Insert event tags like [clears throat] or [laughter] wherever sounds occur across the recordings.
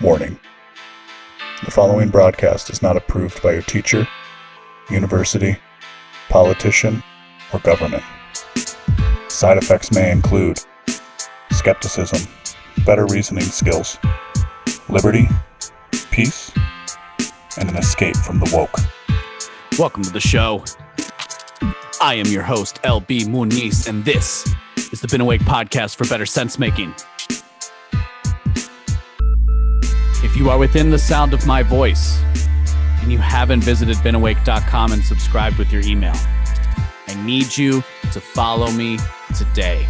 Warning. The following broadcast is not approved by your teacher, university, politician, or government. Side effects may include skepticism, better reasoning skills, liberty, peace, and an escape from the woke. Welcome to the show. I am your host, LB Muniz, and this is the Been Awake podcast for better sense making. If you are within the sound of my voice and you haven't visited beenawake.com and subscribed with your email, I need you to follow me today.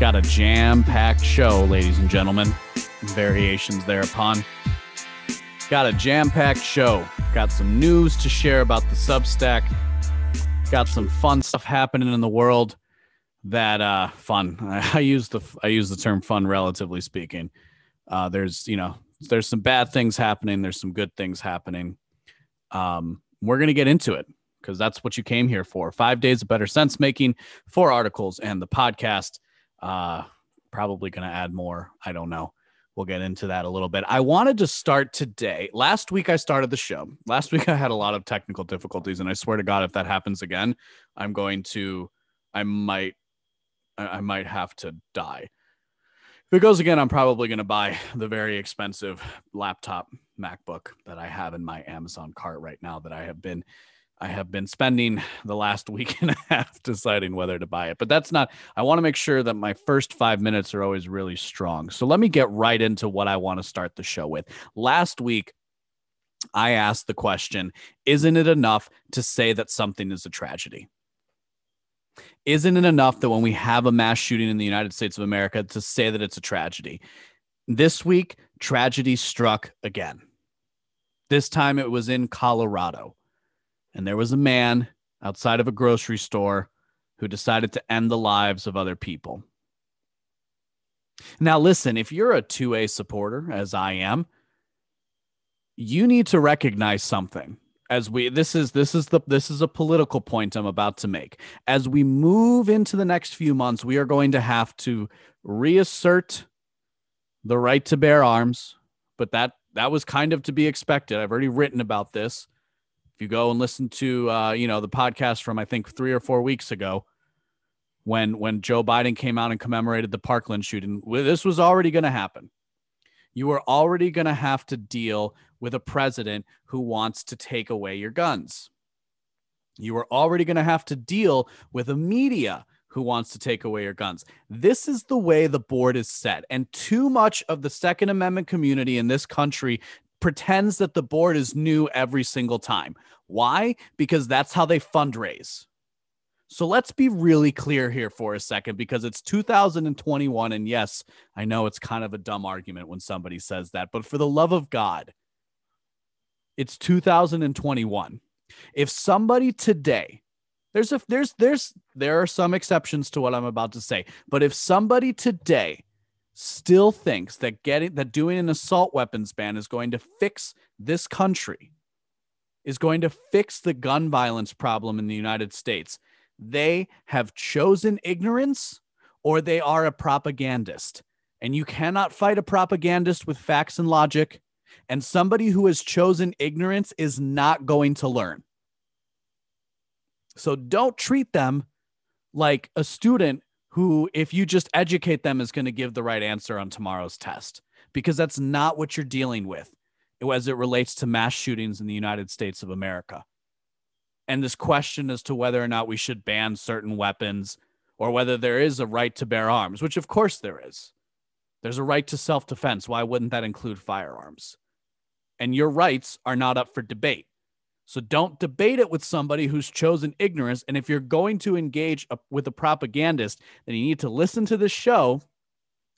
Got a jam packed show, ladies and gentlemen. Variations thereupon. Got a jam packed show. Got some news to share about the Substack. Got some fun stuff happening in the world. That uh, fun. I, [laughs] I use the I use the term fun, relatively speaking. Uh, there's you know there's some bad things happening. There's some good things happening. Um, we're gonna get into it because that's what you came here for. Five days of better sense making, four articles, and the podcast. Uh, probably gonna add more. I don't know. We'll get into that a little bit. I wanted to start today. Last week I started the show. Last week I had a lot of technical difficulties, and I swear to God, if that happens again, I'm going to, I might, I might have to die. If it goes again, I'm probably going to buy the very expensive laptop MacBook that I have in my Amazon cart right now that I have been I have been spending the last [laughs] week and a half deciding whether to buy it. But that's not, I want to make sure that my first five minutes are always really strong. So let me get right into what I want to start the show with. Last week, I asked the question Isn't it enough to say that something is a tragedy? Isn't it enough that when we have a mass shooting in the United States of America to say that it's a tragedy? This week, tragedy struck again. This time it was in Colorado and there was a man outside of a grocery store who decided to end the lives of other people. Now, listen, if you're a 2A supporter, as I am, you need to recognize something as we this is this is the this is a political point I'm about to make. As we move into the next few months, we are going to have to reassert the right to bear arms, but that that was kind of to be expected. I've already written about this. If you go and listen to uh, you know the podcast from I think three or four weeks ago, when when Joe Biden came out and commemorated the Parkland shooting, this was already going to happen. You are already going to have to deal with a president who wants to take away your guns. You are already going to have to deal with a media who wants to take away your guns. This is the way the board is set. And too much of the Second Amendment community in this country pretends that the board is new every single time. Why? Because that's how they fundraise. So let's be really clear here for a second because it's 2021. And yes, I know it's kind of a dumb argument when somebody says that, but for the love of God, it's 2021. If somebody today, there's a there's there's there are some exceptions to what I'm about to say, but if somebody today still thinks that getting that doing an assault weapons ban is going to fix this country, is going to fix the gun violence problem in the United States, they have chosen ignorance or they are a propagandist. And you cannot fight a propagandist with facts and logic. And somebody who has chosen ignorance is not going to learn. So don't treat them like a student who, if you just educate them, is going to give the right answer on tomorrow's test, because that's not what you're dealing with as it relates to mass shootings in the United States of America. And this question as to whether or not we should ban certain weapons or whether there is a right to bear arms, which of course there is. There's a right to self defense. Why wouldn't that include firearms? And your rights are not up for debate. So don't debate it with somebody who's chosen ignorance. And if you're going to engage with a propagandist, then you need to listen to this show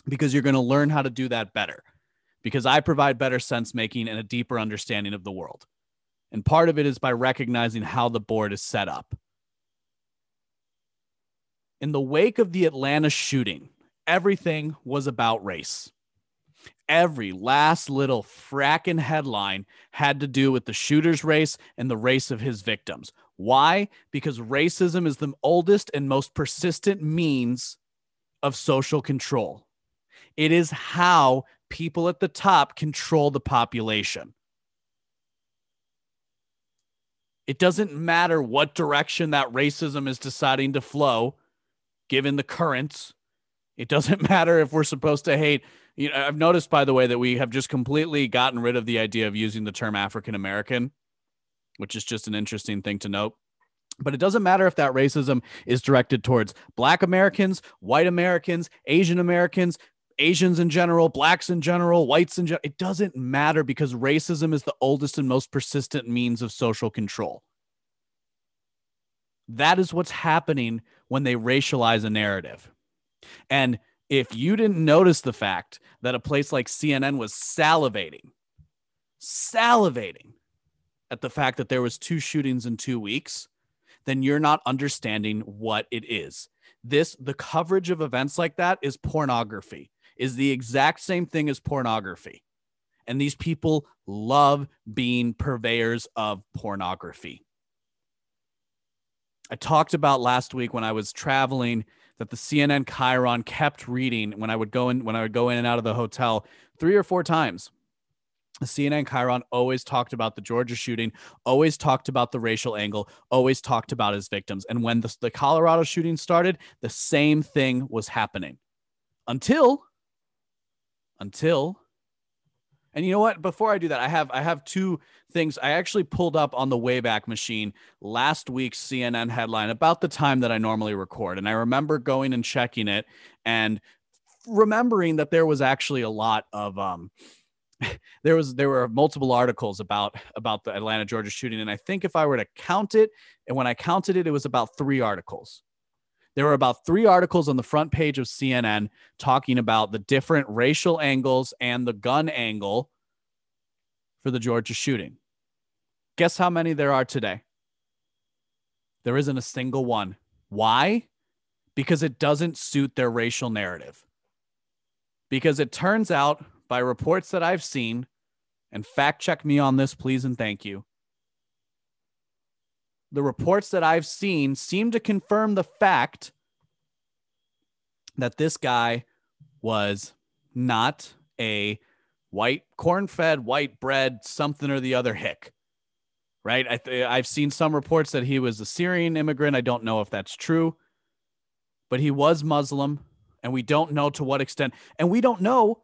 because you're going to learn how to do that better. Because I provide better sense making and a deeper understanding of the world. And part of it is by recognizing how the board is set up. In the wake of the Atlanta shooting, everything was about race every last little fracking headline had to do with the shooter's race and the race of his victims. Why? Because racism is the oldest and most persistent means of social control. It is how people at the top control the population. It doesn't matter what direction that racism is deciding to flow, given the currents. It doesn't [laughs] matter if we're supposed to hate. You know, I've noticed, by the way, that we have just completely gotten rid of the idea of using the term African American, which is just an interesting thing to note. But it doesn't matter if that racism is directed towards Black Americans, white Americans, Asian Americans, Asians in general, blacks in general, whites in general. It doesn't matter because racism is the oldest and most persistent means of social control. That is what's happening when they racialize a narrative. And if you didn't notice the fact that a place like CNN was salivating, salivating at the fact that there was two shootings in 2 weeks, then you're not understanding what it is. This the coverage of events like that is pornography is the exact same thing as pornography. And these people love being purveyors of pornography. I talked about last week when I was traveling that the CNN Chyron kept reading when I would go in when I would go in and out of the hotel three or four times. The CNN Chyron always talked about the Georgia shooting, always talked about the racial angle, always talked about his victims. And when the, the Colorado shooting started, the same thing was happening until until and you know what? Before i do that i have i have two things. I actually pulled up on the wayback machine last week's cnn headline about the time that i normally record. And i remember going and checking it and remembering that there was actually a lot of um [laughs] there was there were multiple articles about about the atlanta georgia shooting. And i think if i were to count it and when i counted it it was about three articles there were about three articles on the front page of CNN talking about the different racial angles and the gun angle for the Georgia shooting. Guess how many there are today? There isn't a single one. Why? Because it doesn't suit their racial narrative. Because it turns out, by reports that I've seen, and fact check me on this, please and thank you, the reports that I've seen seem to confirm the fact that this guy was not a white corn fed white bread something or the other hick right? I th- i've seen some reports that he was a syrian immigrant. I don't know if that's true but he was muslim and we don't know to what extent and we don't know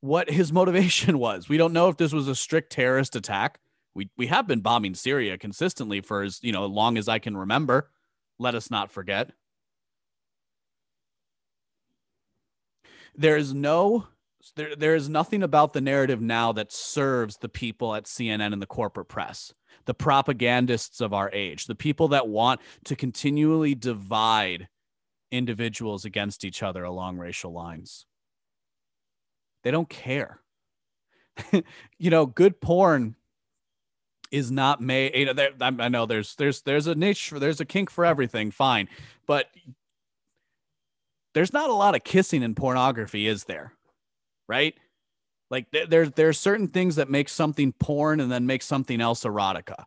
what his [laughs] motivation was. We don't know if this was a strict terrorist attack we we have been bombing Syria consistently for as you know long as I can remember. Let us not forget. There is no there there is nothing about the narrative now that serves the people at CNN and the corporate press, the propagandists of our age, the people that want to continually divide individuals against each other along racial lines. They don't care. [laughs] you know, good porn is not made. You know, there, I know there's there's there's a niche for there's a kink for everything. Fine, but there's not a lot of kissing in pornography, is there? Right? Like there's there's certain things that make something porn and then make something else erotica.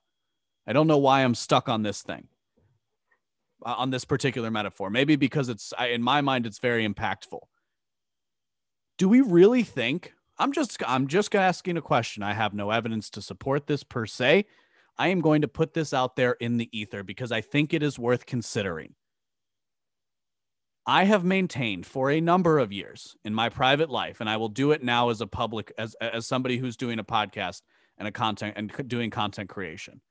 I don't know why I'm stuck on this thing, uh, on this particular metaphor. Maybe because it's in my mind it's very impactful. Do we really think I'm just I'm just asking a question. I have no evidence to support this per se. I am going to put this out there in the ether because I think it is worth considering. I have maintained for a number of years in my private life, and I will do it now as a public as as somebody who's doing a podcast and a content and doing content creation.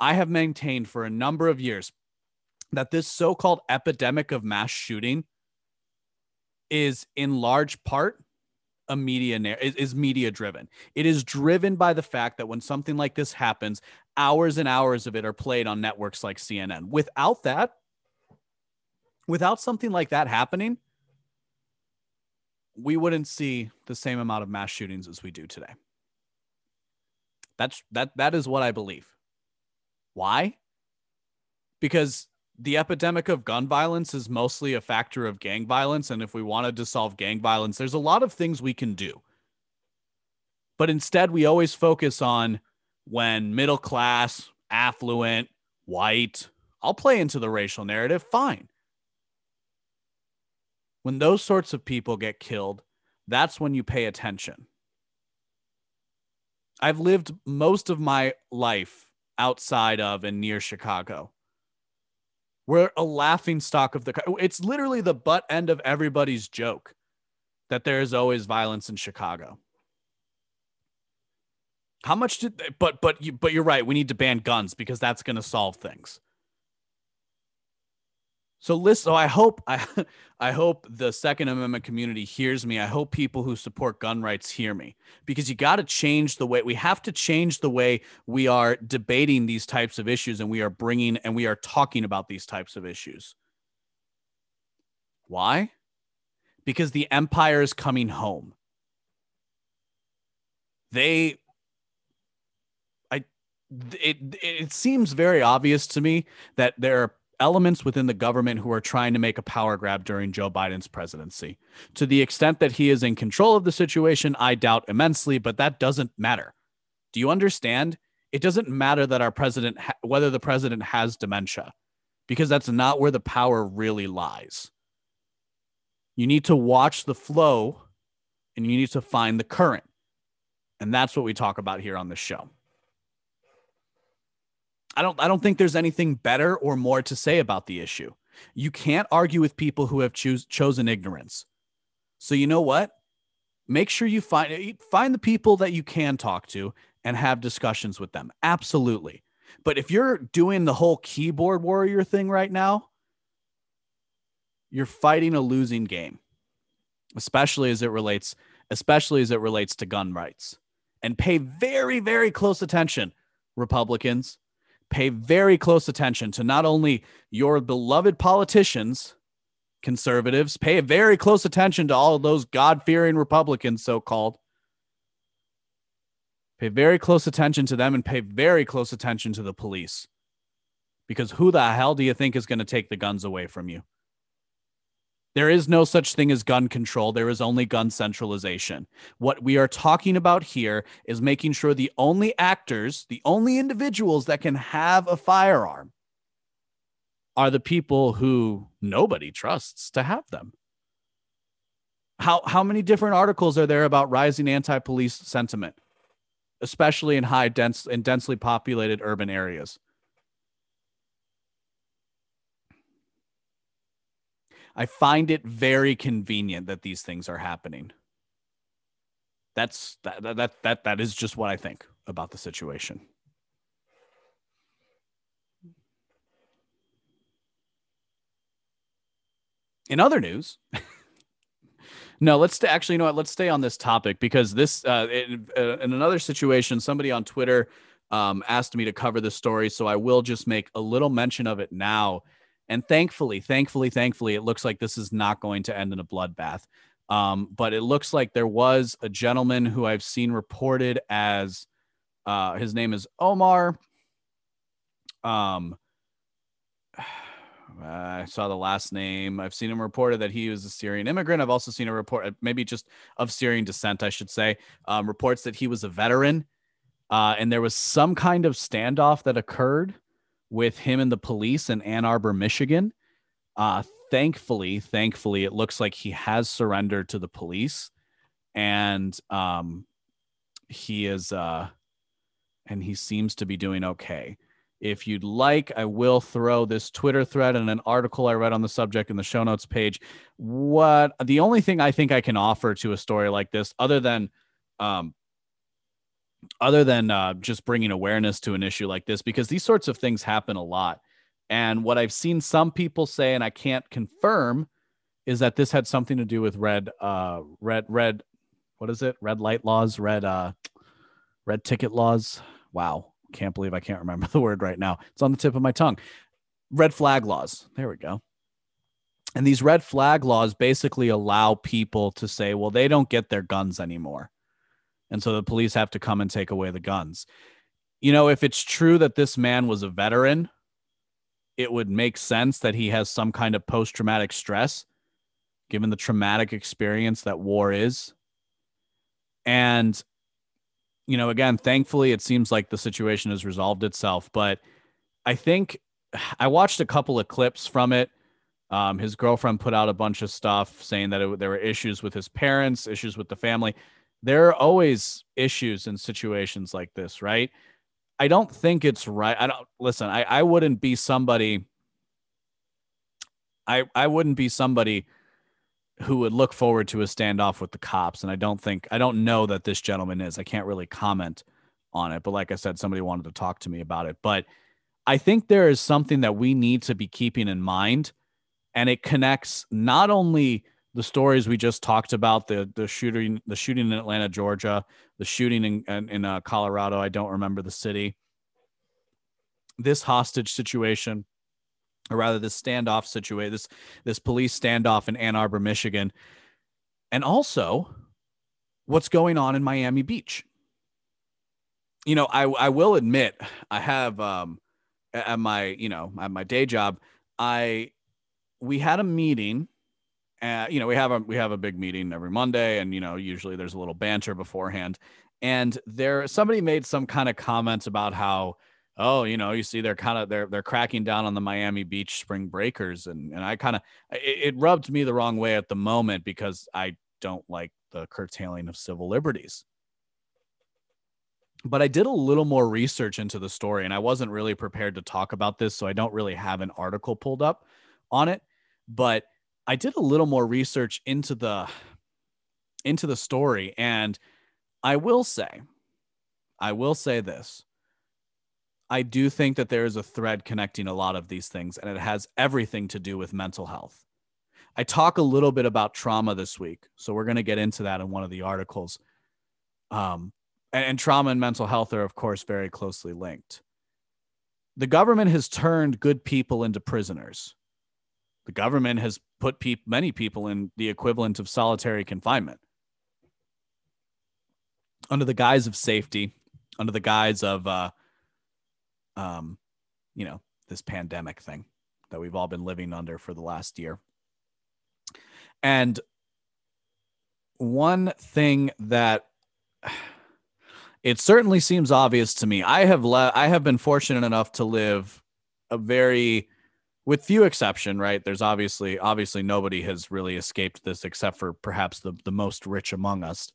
I have maintained for a number of years that this so-called epidemic of mass shooting is in large part a media is, media driven. It is driven by the fact that when something like this happens, hours and hours of it are played on networks like CNN. Without that, without something like that happening, we wouldn't see the same amount of mass shootings as we do today. That's that that is what I believe. Why? Because the epidemic of gun violence is mostly a factor of gang violence. And if we wanted to solve gang violence, there's a lot of things we can do. But instead, we always focus on when middle class, affluent, white, I'll play into the racial narrative, fine. When those sorts of people get killed, that's when you pay attention. I've lived most of my life outside of and near Chicago. We're a laughing stock of the. It's literally the butt end of everybody's joke that there is always violence in Chicago. How much did? But but you but you're right. We need to ban guns because that's going to solve things. So listen, so I hope I [laughs] I hope the Second Amendment community hears me. I hope people who support gun rights hear me because you got to change the way we have to change the way we are debating these types of issues and we are bringing and we are talking about these types of issues. Why? Because the empire is coming home. They I it it seems very obvious to me that there are elements within the government who are trying to make a power grab during Joe Biden's presidency. To the extent that he is in control of the situation, I doubt immensely, but that doesn't matter. Do you understand? It doesn't matter that our president, ha- whether the president has dementia, because that's not where the power really lies. You need to watch the flow and you need to find the current. And that's what we talk about here on the show. I don't I don't think there's anything better or more to say about the issue. You can't argue with people who have chosen ignorance. So you know what? Make sure you find eh, find the people that you can talk to and have discussions with them. Absolutely. But if you're doing the whole keyboard warrior thing right now, you're fighting a losing game. Especially as it relates especially as it relates to gun rights. And pay very very close attention Republicans pay very close attention to not only your beloved politicians, conservatives, pay very close attention to all those God fearing Republicans, so called. Pay very close attention to them and pay very close attention to the police. Because who the hell do you think is going to take the guns away from you? There is no such thing as gun control. There is only gun centralization. What we are talking about here is making sure the only actors, the only individuals that can have a firearm are the people who nobody trusts to have them. How, how many different articles are there about rising anti-police sentiment, especially in high dense and densely populated urban areas? I find it very convenient that these things are happening. That's that that that that is just what I think about the situation. In other news, [laughs] no, let's stay, actually, you know what? Let's stay on this topic because this, uh, in, uh, in another situation, somebody on Twitter um, asked me to cover this story. So I will just make a little mention of it now. And thankfully, thankfully, thankfully, it looks like this is not going to end in a bloodbath. Um, but it looks like there was a gentleman who I've seen reported as uh, his name is Omar. Um, [sighs] I saw the last name. I've seen him reported that he was a Syrian immigrant. I've also seen a report, uh, maybe just of Syrian descent, I should say, um, reports that he was a veteran. Uh, and there was some kind of standoff that occurred with him and the police in Ann Arbor, Michigan. Uh, thankfully, thankfully, it looks like he has surrendered to the police, and um, he is, uh, and he seems to be doing okay. If you'd like, I will throw this Twitter thread and an article I read on the subject in the show notes page. What the only thing I think I can offer to a story like this, other than um, other than uh, just bringing awareness to an issue like this, because these sorts of things happen a lot. And what I've seen some people say, and I can't confirm, is that this had something to do with red, uh, red, red, what is it? Red light laws, red, uh, red ticket laws. Wow, can't believe I can't remember [laughs] the word right now. It's on the tip of my tongue. Red flag laws. There we go. And these red flag laws basically allow people to say, well, they don't get their guns anymore and so the police have to come and take away the guns. You know, if it's true that this man was a veteran, it would make sense that he has some kind of post traumatic stress, given the traumatic experience that war is. And, you know, again, thankfully, it seems like the situation has resolved itself. But I think I watched a couple of clips from it Um, his girlfriend put out a bunch of stuff saying that it, there were issues with his parents, issues with the family. There are always issues in situations like this, right? I don't think it's right. I don't listen. I, I wouldn't be somebody. I I wouldn't be somebody who would look forward to a standoff with the cops, and I don't think I don't know that this gentleman is. I can't really comment on it, but like I said, somebody wanted to talk to me about it. But I think there is something that we need to be keeping in mind, and it connects not only the stories we just talked about the the shooting the shooting in Atlanta, Georgia, the shooting in in, in uh, Colorado. I don't remember the city. This hostage situation, or rather, this standoff situation, this this police standoff in Ann Arbor, Michigan, and also what's going on in Miami Beach. You know, I I will admit I have um at my you know at my day job I we had a meeting uh, you know, we have a we have a big meeting every Monday, and you know, usually there's a little banter beforehand. And there, somebody made some kind of comments about how, oh, you know, you see, they're kind of they're they're cracking down on the Miami Beach spring breakers, and and I kind of it, it rubbed me the wrong way at the moment because I don't like the curtailing of civil liberties. But I did a little more research into the story, and I wasn't really prepared to talk about this, so I don't really have an article pulled up on it. But I did a little more research into the into the story and I will say I will say this. I do think that there is a thread connecting a lot of these things and it has everything to do with mental health. I talk a little bit about trauma this week, so we're going to get into that in one of the articles. Um, and, and trauma and mental health are, of course, very closely linked. The government has turned good people into prisoners. The government has put pe- many people in the equivalent of solitary confinement under the guise of safety, under the guise of, uh, um, you know, this pandemic thing that we've all been living under for the last year. And one thing that [sighs] it certainly seems obvious to me. I have le- I have been fortunate enough to live a very with few exception, right? There's obviously obviously nobody has really escaped this except for perhaps the the most rich among us.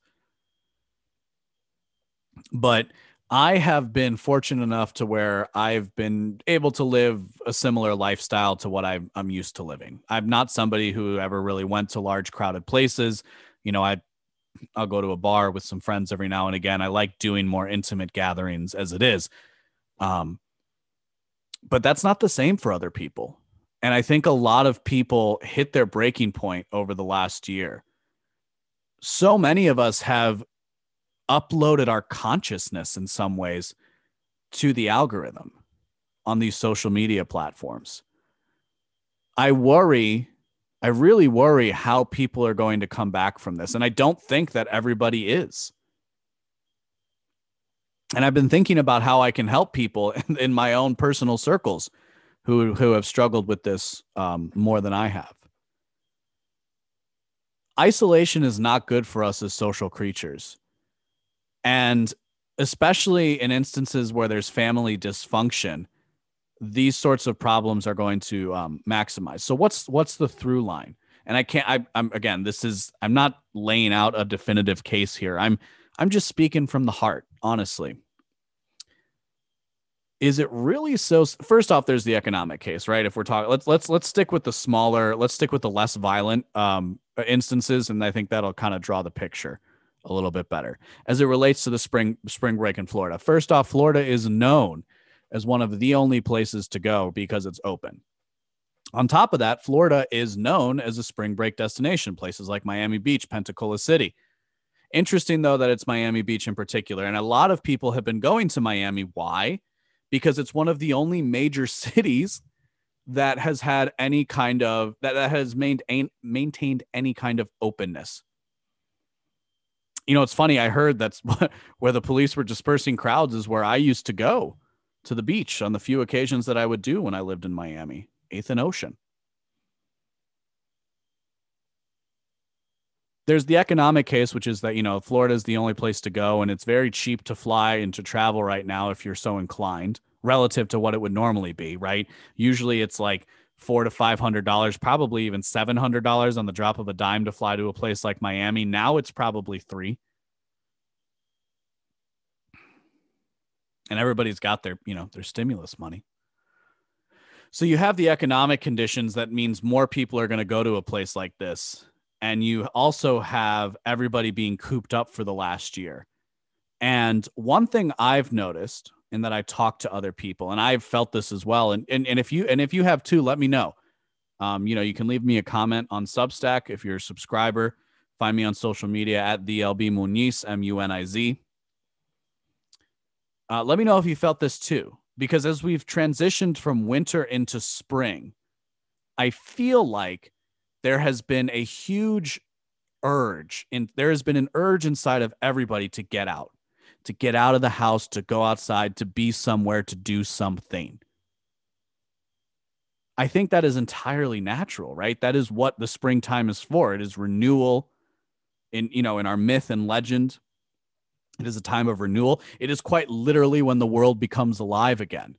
But I have been fortunate enough to where I've been able to live a similar lifestyle to what I'm, I'm used to living. I'm not somebody who ever really went to large crowded places. You know, I I'll go to a bar with some friends every now and again. I like doing more intimate gatherings as it is. Um, but that's not the same for other people. And I think a lot of people hit their breaking point over the last year. So many of us have uploaded our consciousness in some ways to the algorithm on these social media platforms. I worry, I really worry how people are going to come back from this. And I don't think that everybody is and I've been thinking about how I can help people [laughs] in, in my own personal circles who who have struggled with this um, more than I have. Isolation is not good for us as social creatures, and especially in instances where there's family dysfunction, these sorts of problems are going to um, maximize. So what's what's the through line? And I can't. I, I'm again. This is. I'm not laying out a definitive case here. I'm. I'm just speaking from the heart honestly. Is it really so first off there's the economic case right? If we're talking let's let's let's stick with the smaller let's stick with the less violent um, instances and i think that'll kind of draw the picture a little bit better. As it relates to the spring spring break in florida first off florida is known as one of the only places to go because it's open. On top of that florida is known as a spring break destination. Places like miami beach pensacola city Interesting, though, that it's Miami Beach in particular. And a lot of people have been going to Miami. Why? Because it's one of the only major [laughs] cities that has had any kind of that, that has maintained maintained any kind of openness. You know, it's funny. I heard that's [laughs] where the police were dispersing crowds is where I used to go to the beach on the few occasions that I would do when I lived in Miami, Eighth and Ocean. There's the economic case, which is that, you know, Florida is the only place to go and it's very cheap to fly and to travel right now if you're so inclined relative to what it would normally be, right? Usually it's like four to five hundred dollars, probably even seven hundred dollars on the drop of a dime to fly to a place like Miami. Now it's probably three. And everybody's got their, you know, their stimulus money. So you have the economic conditions that means more people are going to go to a place like this. And you also have everybody being cooped up for the last year. And one thing I've noticed and that I talk to other people, and I've felt this as well. And, and, and if you and if you have too, let me know. Um, you know, you can leave me a comment on Substack if you're a subscriber. Find me on social media at the LB Muniz, M U N I Z. Uh, let me know if you felt this too because as we've transitioned from winter into spring, I feel like there has been a huge urge and there has been an urge inside of everybody to get out, to get out of the house, to go outside, to be somewhere, to do something. I think that is entirely natural, right? That is what the springtime is for. It is renewal in you know in our myth and legend it is a time of renewal. It is quite literally when the world becomes alive again.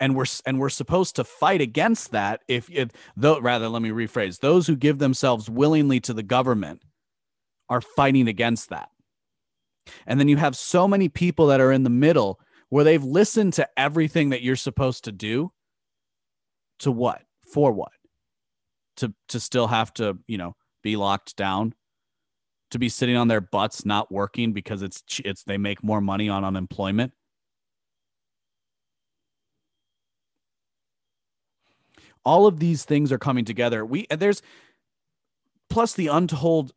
And we're and we're supposed to fight against that if, if though rather let me rephrase those who give themselves willingly to the government are fighting against that. And then you have so many people that are in the middle where they've listened to everything that you're supposed to do to what? For what? To to still have to, you know, be locked down to be sitting on their butts not working because it's it's they make more money on unemployment all of these things are coming together. We there's plus the untold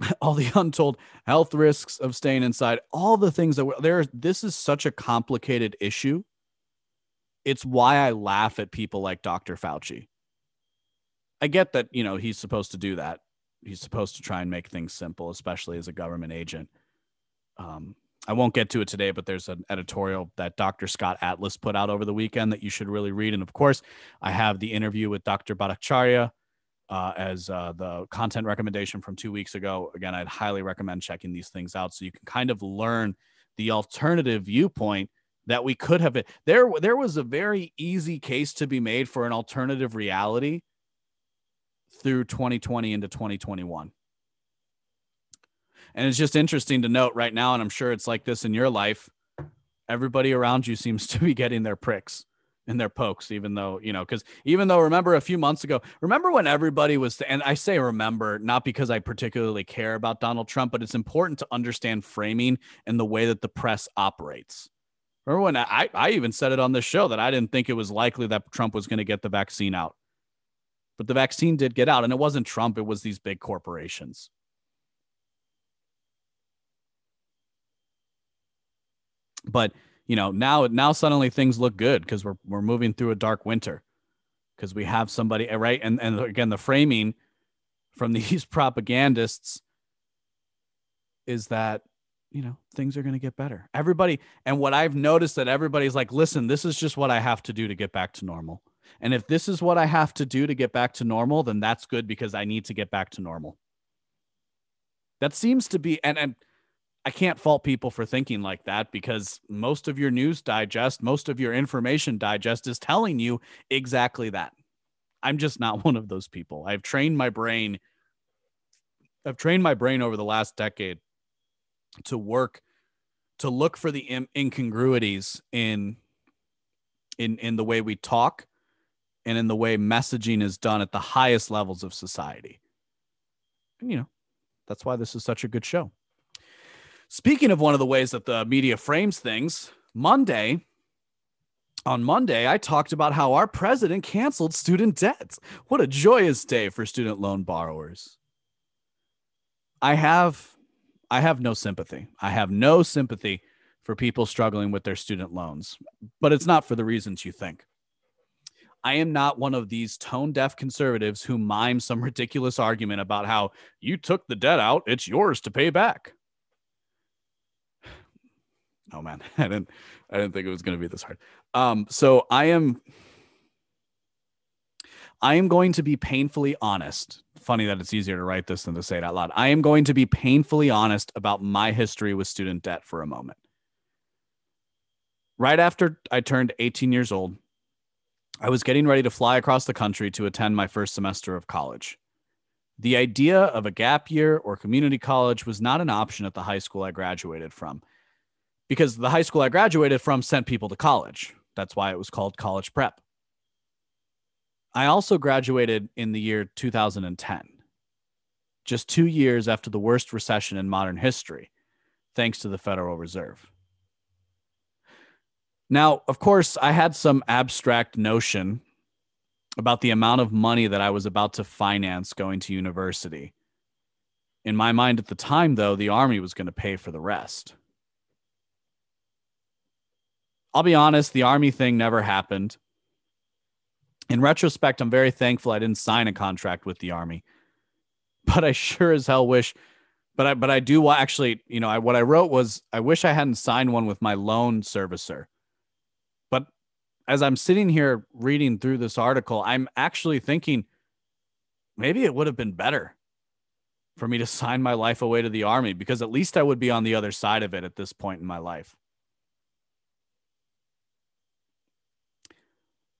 [laughs] all the untold health risks of staying inside all the things that there this is such a complicated issue. It's why i laugh at people like dr fauci. I get that you know he's supposed to do that. He's supposed to try and make things simple, especially as a government agent. Um, I won't get to it today, but there's an editorial that Dr. Scott Atlas put out over the weekend that you should really read. And of course, I have the interview with Dr. Bhattacharya uh, as uh, the content recommendation from two weeks ago. Again, I'd highly recommend checking these things out so you can kind of learn the alternative viewpoint that we could have. There, there was a very easy case to be made for an alternative reality through 2020 into 2021. And it's just interesting to note right now, and I'm sure it's like this in your life. Everybody around you seems [laughs] to be getting their pricks and their pokes, even though, you know, because even though remember a few months ago, remember when everybody was, and I say remember, not because I particularly care about Donald Trump, but it's important to understand framing and the way that the press operates. Remember when I, I even said it on this show that I didn't think it was likely that Trump was going to get the vaccine out but the vaccine did get out and it wasn't Trump, it was these big corporations. But, you know, now now suddenly things look good because we're we're moving through a dark winter because we have somebody eh, right? And and again the framing from [laughs] these propagandists is that you know things are going to get better. Everybody and what i've noticed that everybody's like listen this is just what i have to do to get back to normal. And if this is what I have to do to get back to normal, then that's good because I need to get back to normal. That seems to be, and, and I can't fault people for thinking like that because most of your news digest, most of your information digest is telling you exactly that. I'm just not [laughs] one of those people. I've trained my brain. I've trained my brain over the last decade to work to look for the incongruities in in in the way we talk and in the way messaging is done at the highest levels of society. And, you know, that's why this is such a good show. Speaking of one of the ways that the media frames things, Monday, on Monday, I talked about how our president canceled student debts. What a joyous day for student loan borrowers. I have I have no sympathy. I have no sympathy for people struggling with their student loans, but it's not for the reasons you think. I am not one of these tone deaf conservatives who mime some ridiculous argument about how you took the debt out, it's yours to pay back. Oh man, [laughs] I didn't I didn't think it was going to be this hard. Um so I am I am going to be painfully honest. Funny that it's easier to write this than to say it out loud. I am going to be painfully honest about my history with student debt for a moment. Right after I turned 18 years old, I was getting ready to fly across the country to attend my first semester of college. The idea of a gap year or community college was not an option at the high school I graduated from because the high school I graduated from sent people to college. That's why it was called college prep. I also graduated in the year 2010, just two years after the worst recession in modern history, thanks to the Federal Reserve. Now, of course, I had some abstract notion about the amount of money that I was about to finance going to university. In my mind at the time, though, the Army was going to pay for the rest. I'll be honest, the Army thing never happened. In retrospect, I'm very thankful I didn't sign a contract with the Army, [laughs] but I sure as hell wish. But I, but I do actually, you know, I, what I wrote was I wish I hadn't signed one with my loan servicer But as I'm sitting here reading through this article, I'm actually thinking maybe it would have been better for me to [laughs] sign my life away to the army because at least I would be on the other side of it at this point in my life.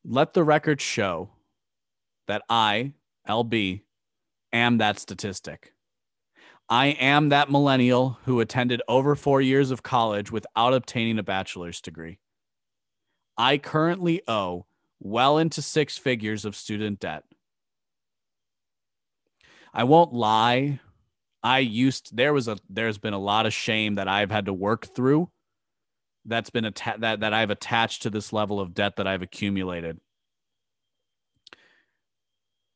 Let the record show that I, LB, am that statistic. I am that millennial who attended over four years of college without obtaining a bachelor's degree. I currently owe well into six figures of student debt. I won't lie. I used there was a there's been a lot of shame that I've had to work through that's been atta- that that I've attached to this level of debt that I've accumulated.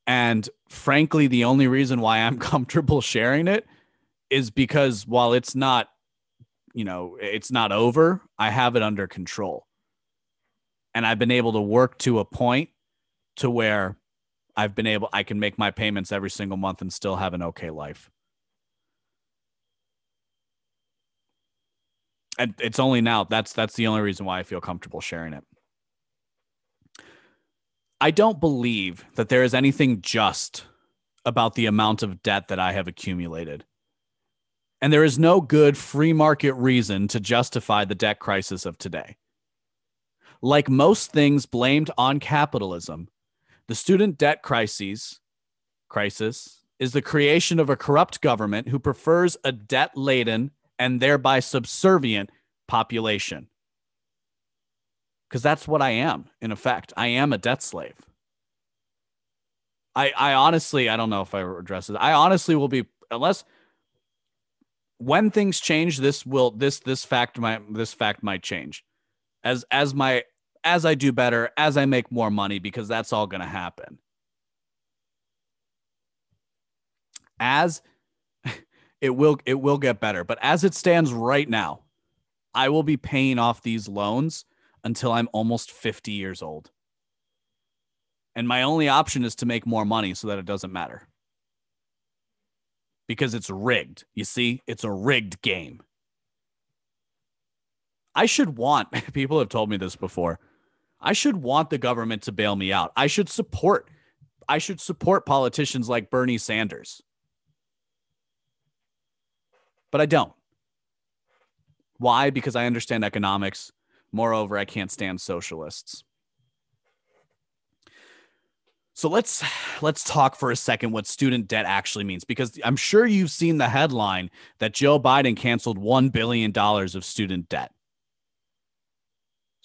And frankly, the only reason why I'm [laughs] comfortable sharing it is because while it's not, you know, it's not over, I have it under control and I've been able to work to a point to where I've been able I can make my payments every single month and still have an okay life. And it's only now that's that's the only reason why I feel comfortable sharing it. I don't believe that there is anything just about the amount of debt that I have accumulated. And there is no good free market reason to justify the debt crisis of today. Like most things blamed on capitalism, the student debt crisis crisis is the creation of a corrupt government who prefers a debt-laden and thereby subservient population. Because that's what I am, in effect. I am a debt slave. I, I honestly, I don't know if I address it. I honestly will be, unless when things change, this will this this fact might this fact might change as as my as I do better, as I make more money because that's all going to happen. As it will it will get better, but as it stands right now, I will be paying off these loans until I'm almost 50 years old. And my only option is to make more money so that it doesn't matter. Because it's rigged. You see, it's a rigged game. I should want, [laughs] people have told me this before. I should want the government to bail me out. I should support I should support politicians like Bernie Sanders. But I don't. Why? Because I understand economics. Moreover, I can't stand socialists. So let's let's talk for a second what student debt actually means because I'm sure you've seen the headline that Joe Biden canceled 1 billion dollars of student debt.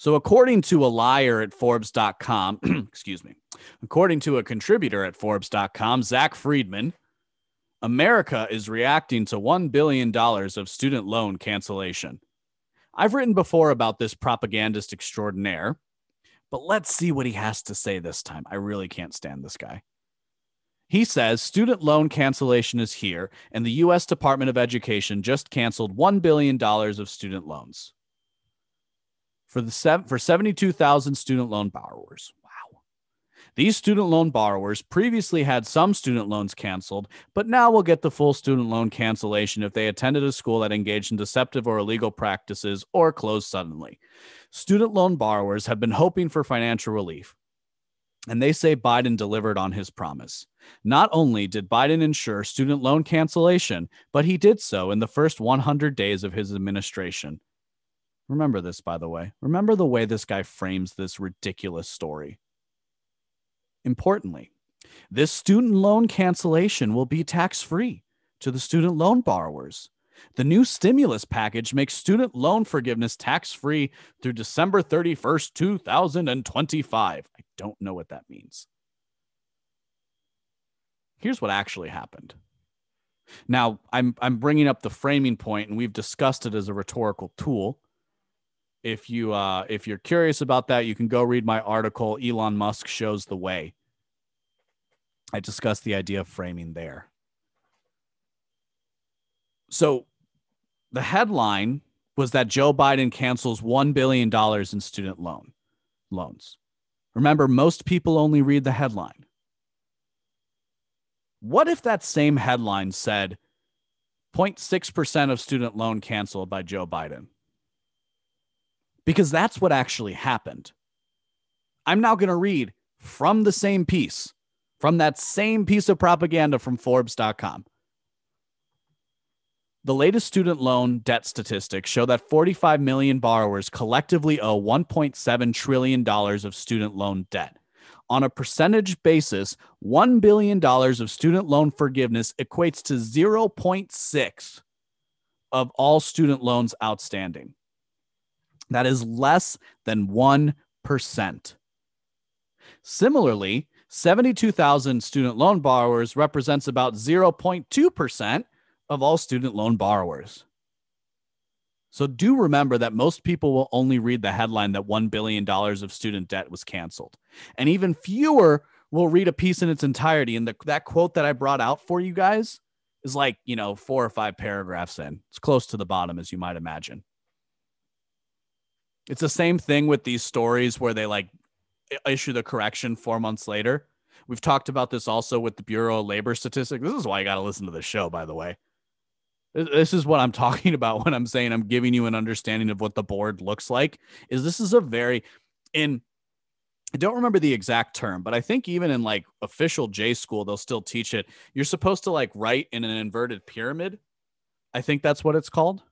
So, according to a liar at Forbes.com, [clears throat] excuse me, according to a contributor at Forbes.com, Zack Friedman, America is reacting to $1 billion of student loan cancellation. I've written before about this propagandist extraordinaire, but let's see what he has to say this time. I really can't stand this guy. He says student loan cancellation is here, and the U.S. Department of Education just canceled $1 billion of student loans for the for 72,000 student loan borrowers. These student loan borrowers previously had some student loans canceled, but now will get the full student loan cancellation if they attended a school that engaged in deceptive or illegal practices or closed suddenly. Student loan borrowers have been hoping for financial relief. And they say Biden delivered on his promise. Not only did Biden ensure student loan cancellation, but he did so in the first 100 days of his administration. Remember this, by the way. Remember the way this guy frames this ridiculous story. Importantly, this student loan cancellation will be tax free to the student loan borrowers. The new stimulus package makes student loan forgiveness tax free through December 31st, 2025. I don't know what that means. Here's what actually happened. Now, I'm I'm bringing up the framing point and we've discussed it as a rhetorical tool. If you uh if you're curious about that, you can go read my article Elon Musk shows the way. I discussed the idea of framing there. So the headline was that Joe Biden cancels $1 billion in student loan loans. Remember, most people only read the headline. What if that same headline said 0.6% of student loan canceled by Joe Biden? Because that's what actually happened. I'm now going to read from the same piece, from that same piece of propaganda from Forbes.com. The latest student loan debt statistics show that 45 million borrowers collectively owe $1.7 trillion of student loan debt. On a percentage basis, $1 billion of student loan forgiveness equates to 0.6 of all student loans outstanding. That is less than 1%. Similarly, 72,000 student loan borrowers represents about 0.2% of all student loan borrowers. So do remember that most people will only read the headline that $1 billion of student debt was canceled. And even fewer will read a piece in its entirety. And the, that quote that I brought out for you guys is like, you know, four or five paragraphs in. It's close to the bottom, as you might imagine. It's the same thing with these stories where they like issue the correction four months later. We've talked about this also with the Bureau of Labor Statistics. This is why you got to listen to the show, by the way. This is what I'm [laughs] talking about when I'm saying I'm giving you an understanding of what the board looks like. Is this is a very in I don't remember the exact term, but I think even in like official J school, they'll still teach it. You're supposed to like write in an inverted pyramid. I think that's what it's called.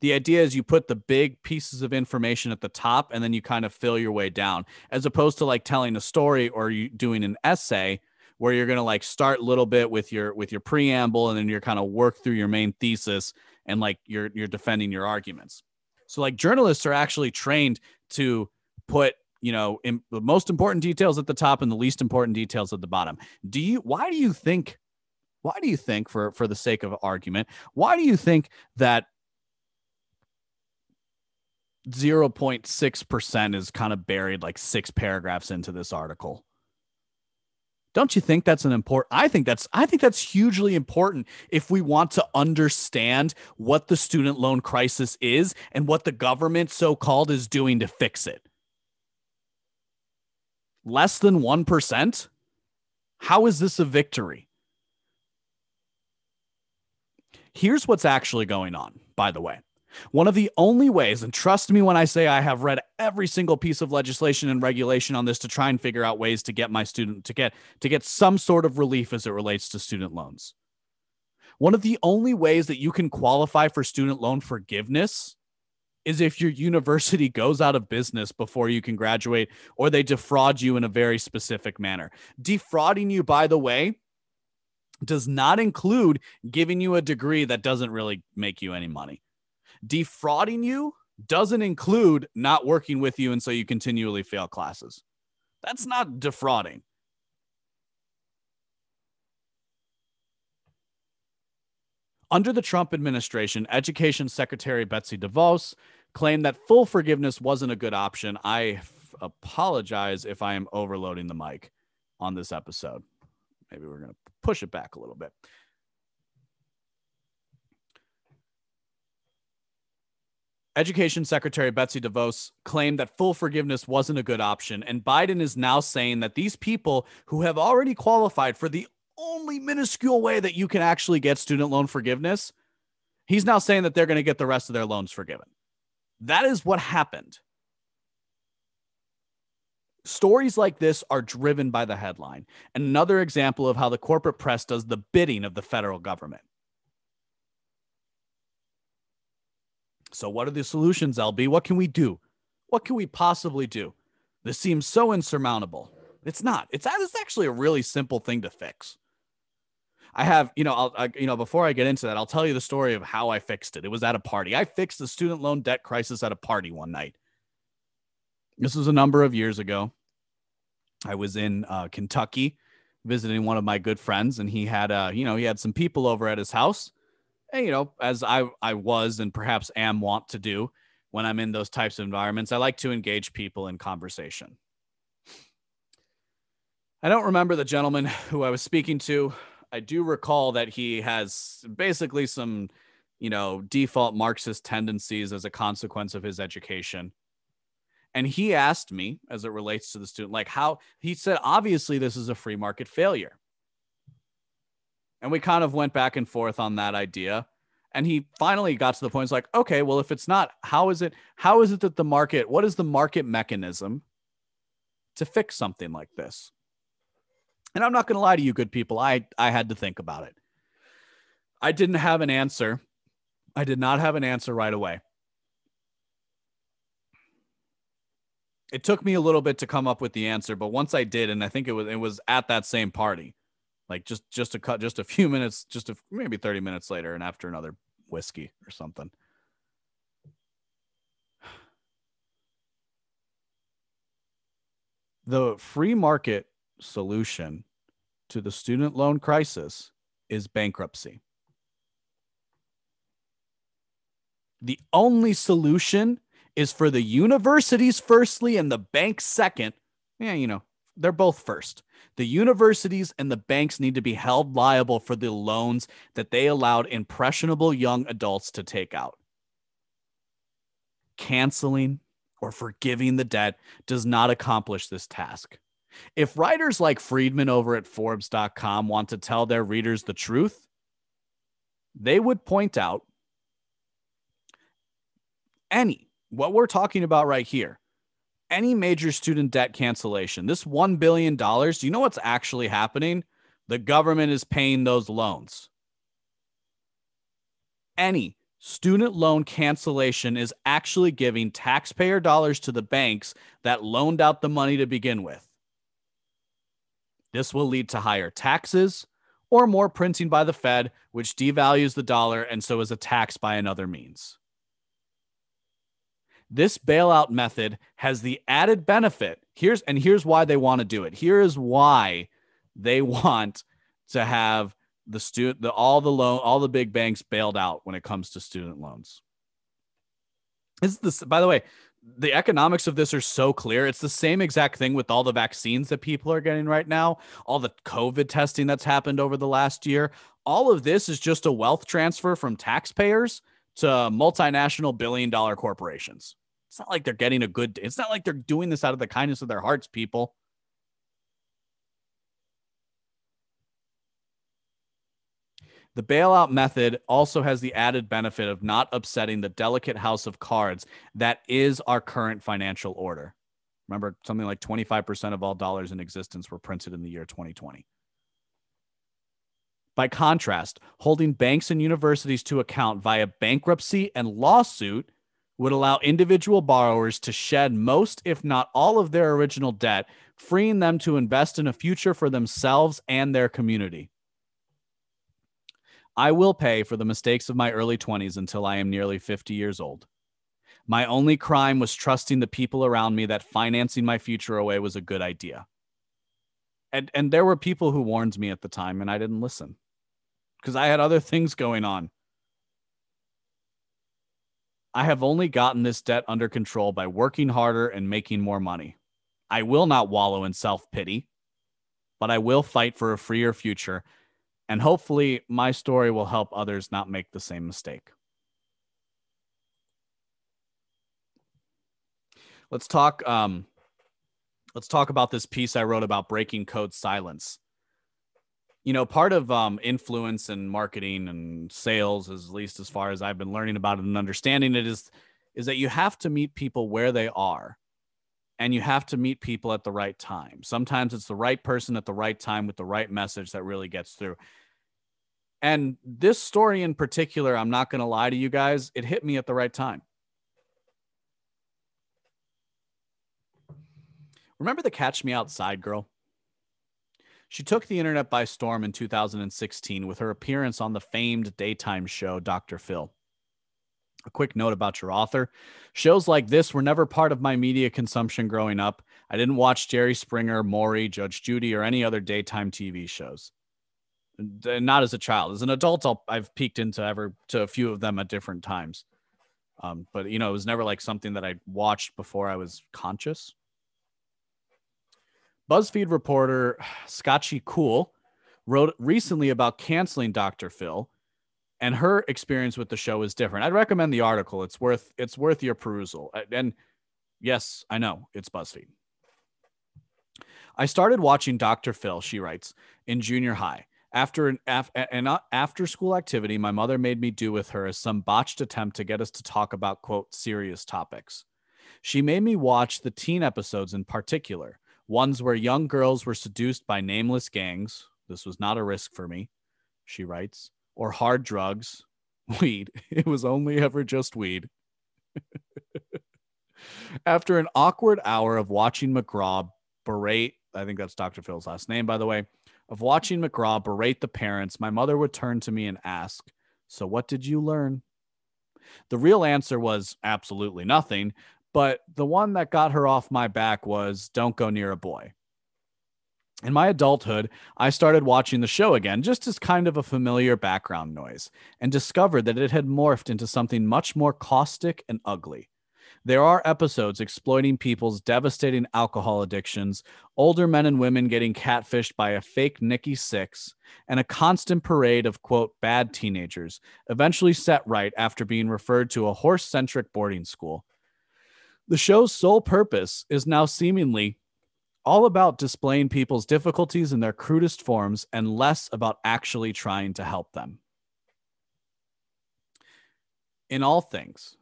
The idea is you put the big pieces of information at the top and then you kind of fill your way down, as opposed to like telling a story or you doing an essay where you're going to like start a little bit with your with your preamble and then you're kind of work through your main thesis and like you're you're defending your arguments. So like journalists are actually trained to put you know in, the most important details at the top and the least important details at the bottom. Do you why do you think why do you think for for the sake of argument why do you think that 0.6% is kind of buried like six paragraphs into this article don't you think that's an important I think that's I think that's hugely important if we want to understand what the student loan crisis is and what the government so called is doing to fix it. Less than 1%? How is this a victory? Here's what's actually going on, by the way. One of the only ways, and trust me when I say I have read every single piece of legislation and regulation on this to try and figure out ways to get my student to get to get some sort of relief as it relates to student loans. One of the only ways that you can qualify for student loan forgiveness is if your university [laughs] goes out of business before you can graduate or they defraud you in a very specific manner. Defrauding you, by the way, does not include giving you a degree that doesn't really make you any money defrauding you doesn't include not working with you and so you continually fail classes. That's not defrauding. Under the Trump administration, Education Secretary Betsy DeVos claimed that full forgiveness wasn't a good option. I f- apologize if I am overloading the mic on this episode. Maybe we're going to push it back a little bit. Education Secretary Betsy DeVos claimed that full forgiveness wasn't a good option. And Biden is now saying that these people who have already qualified for the only minuscule way that you can actually get student loan forgiveness, he's now saying that they're going to get the rest of their loans forgiven. That is what happened. Stories like this are driven by the headline. Another example of how the corporate press does the bidding of the federal government. So, what are the solutions, LB? What can we do? What can we possibly do? This seems so insurmountable. It's not. It's it's actually a really simple thing to fix. I have, you know, I'll, I, you know, before I get into that, I'll tell you the story of how I fixed it. It was at a party. I fixed the student loan debt crisis at a party one night. This was a number of years ago. I was in uh, Kentucky visiting one of my good friends, and he had, uh, you know, he had some people over at his house. You know, as I, I was and perhaps am want to do when I'm in those types of environments, I like to engage people in conversation. I don't remember the gentleman who I was speaking to. I do recall that he has basically some, you know, default Marxist tendencies as a consequence of his education. And he asked me, as it relates to the student, like how he said, obviously, this is a free market failure. And we kind of went back and forth on that idea. And he finally got to the point, it's like, okay, well, if it's not, how is it, how is it that the market, what is the market mechanism to fix something like this? And I'm not going to lie to you, good people. I, I had to think about it. I didn't have an answer. I did not have an answer right away. it took me a little bit to come up with the answer, but once I did, and I think it was it was at that same party, like just just a cut, just a few [laughs] minutes, just a, maybe thirty minutes later, and after another whiskey or something. [sighs] The free market solution to the student loan crisis is bankruptcy. The only solution is for the universities firstly and the banks second. Yeah, you know, they're both first. The universities and the banks need to be held liable for the loans that they allowed impressionable young adults to take out. Canceling or forgiving the debt does not accomplish this task. If writers like Friedman over at Forbes.com want to tell their readers the truth, they would point out any what we're talking about right here, any major student debt cancellation, this $1 billion, do you know what's actually happening? The government is paying those loans. Any student loan cancellation is actually giving taxpayer dollars to the banks that loaned out the money to begin with. This will lead to higher taxes or more printing by the Fed, which devalues the dollar and so is a tax by another means. This bailout method has the added benefit. Here's and here's why they want to do it. Here is why they [laughs] want to have the student the all the loan all the big banks bailed out when it comes to student loans. Is this by the way, the economics of this are so clear. It's the same exact thing with all the vaccines that people are getting right now, all the COVID testing that's happened over the last year. All of this is just a wealth transfer from taxpayers to multinational billion dollar corporations. It's not like they're getting a good, it's not like they're doing this out of the kindness of their hearts, people. The bailout method also has the added benefit of not upsetting the delicate house of cards that is our current financial order. Remember, something like 25% of all dollars in existence were printed in the year 2020. By contrast, holding banks and universities to account via bankruptcy and lawsuit would allow individual borrowers to shed most, if not all, of their original debt, freeing them to invest in a future for themselves and their community. I will pay for the mistakes of my early 20s until I am nearly 50 years old. My only crime was trusting the people around me that financing my future away was a good idea. And, and there were people who warned me at the time, and I didn't listen because I had other things going on. I have only gotten this debt under control by working harder and making more money. I will not wallow in self pity, but I will fight for a freer future. And hopefully, my story will help others not make the same mistake. Let's talk. Um, let's talk about this piece I wrote about breaking code silence you know, part of um, influence and marketing and sales, at least as far as I've been learning about it and understanding it, is is that you have to meet people where they are, and you have to meet people at the right time. Sometimes it's the right person at the right time with the right message that really gets through. And this story in particular, I'm not going to lie to you guys, it hit me at the right time. Remember the Catch Me Outside girl? She took the internet by storm in 2016 with her appearance on the famed daytime show Dr. Phil. A quick note about your author shows like this were never part of my media consumption growing up. I didn't watch Jerry Springer, Maury, Judge Judy, or any other daytime TV shows. Not as a child. As an adult, i have peeked into ever to a few of them at different times. Um, but you know, it was never like something that I watched before I was conscious. BuzzFeed reporter Scaachi Koul wrote recently about canceling Dr. Phil, and her experience with the show is different. I'd recommend the article. It's worth it's worth your perusal. And yes, I know it's BuzzFeed. I started watching Dr. Phil, she writes, in junior high. After an, af- an uh, after school activity, my mother made me do with her as some botched attempt to get us to talk about, quote, serious topics. She made me watch the teen episodes in particular, ones where young girls were seduced by nameless gangs. This was not a risk for me, she writes, or hard drugs, [laughs] weed. It was only ever just weed. [laughs] After an awkward hour of watching McGraw berate, I think that's Dr. Phil's last name, by the way, of watching McGraw berate the parents, my mother would turn to me and ask, So what did you learn? The real answer was absolutely nothing, but the one that got her off my back was Don't go near a boy. In my adulthood, I started watching the show again just as kind of a familiar background noise and discovered that it had morphed into something much more caustic and ugly. There are episodes exploiting people's devastating alcohol addictions, older men and women getting catfished by a fake Nikki Sixx, and a constant parade of, quote, bad teenagers, eventually set right after being referred to a horse centric boarding school. The show's sole purpose is now seemingly all about displaying people's difficulties in their crudest forms and less about actually trying to help them. In all things,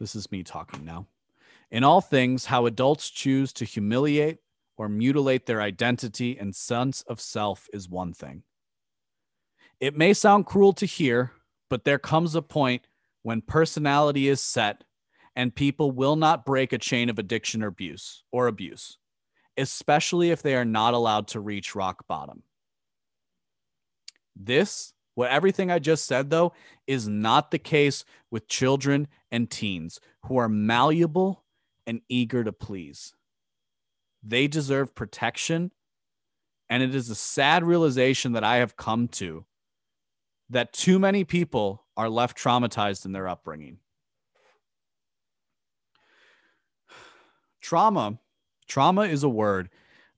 this is me talking now. In all things, how adults choose to humiliate or mutilate their identity and sense of self is one thing. It may sound cruel to hear, but there comes a point when personality is set and people will not break a chain of addiction or abuse or abuse, especially if they are not allowed to reach rock bottom. This what everything I just said, though, is not the case with children and teens who are malleable and eager to please. They deserve protection. And it is a sad realization that I have come to that too many people are left traumatized in their upbringing. Trauma, trauma is a word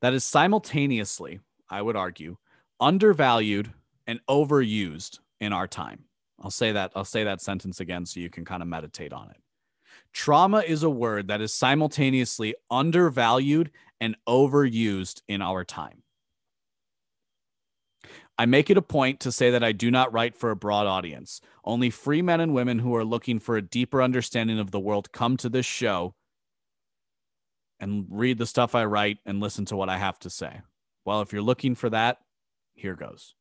that is simultaneously, I would argue, undervalued and overused in our time. I'll say that I'll say that sentence again so you can kind of meditate on it. Trauma is a word that is simultaneously undervalued and overused in our time. I make it a point to say that I do not write for a broad audience. Only free men and women who are looking for a deeper understanding of the world come to this show and read the stuff I write and listen to what I have to say. Well, if you're looking for that, here goes.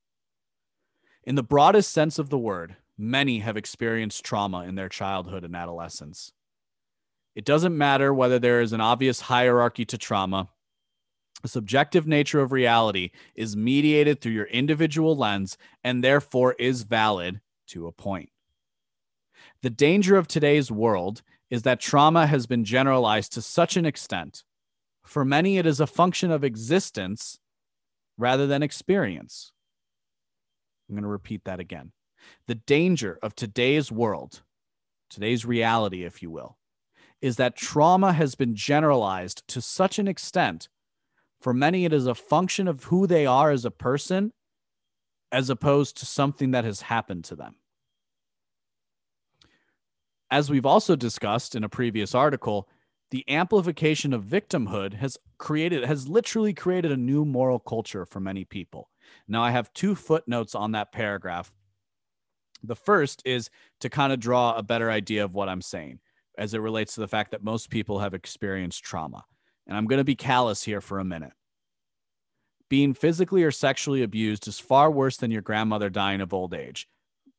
In the broadest sense of the word, many have experienced trauma in their childhood and adolescence. It doesn't matter whether there is an obvious hierarchy to trauma. The subjective nature of reality is mediated through your individual lens and therefore is valid to a point. The danger of today's world is that trauma has been generalized to such an extent. For many, it is a function of existence rather than experience. I'm going to repeat that again. The danger of today's world, today's reality, if you will, is that trauma has been generalized to such an extent. For many, it is a function of who they are as a person, as opposed to something that has happened to them. As we've also discussed in a previous article, the amplification of victimhood has created has literally created a new moral culture for many people now, I have two footnotes on that paragraph. The first is to kind of draw a better idea of what I'm saying as it relates to the fact that most people have experienced trauma. And I'm going to be callous here for a minute. Being physically or sexually abused is far worse than your grandmother dying of old age.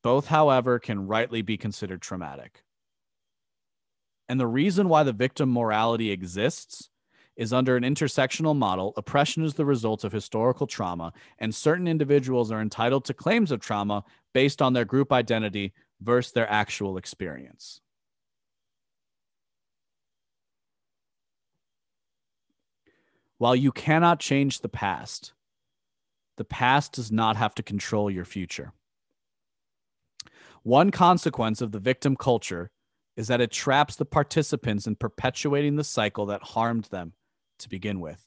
Both, however, can rightly be considered traumatic. And the reason why the victim morality exists is under an intersectional model, oppression is the result of historical trauma, and certain individuals are entitled to claims of trauma based on their group identity versus their actual experience. While you cannot change the past, the past does not have to control your future. One consequence of the victim culture is that it traps the participants in perpetuating the cycle that harmed them to begin with.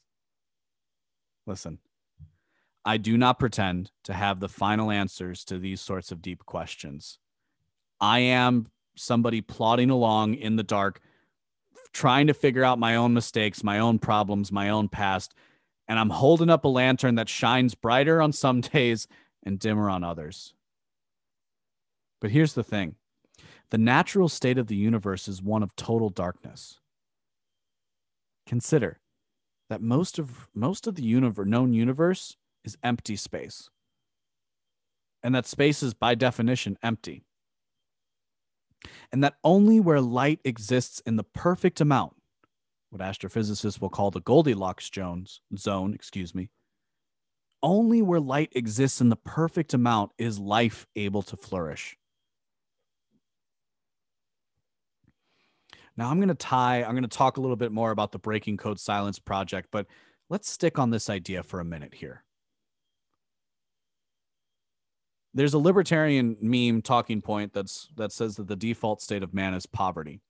Listen, I do not pretend to have the final answers to these sorts of deep questions. I am somebody plodding along in the dark, trying to figure out my own mistakes, my own problems, my own past. And I'm holding up a lantern that shines brighter on some [laughs] days and dimmer on others. But here's the thing the natural state of the universe is one of total darkness. Consider that most of most of the universe known universe is empty space and that space is by definition empty and that only where light exists in the perfect amount what astrophysicists will call the goldilocks jones zone excuse me only where light exists in the perfect amount is life able to flourish Now I'm going to tie, I'm going to talk a little bit more about the Breaking Code Silence project, but let's stick on this idea for a minute here. There's a libertarian meme talking point that's that says that the default state of man is poverty.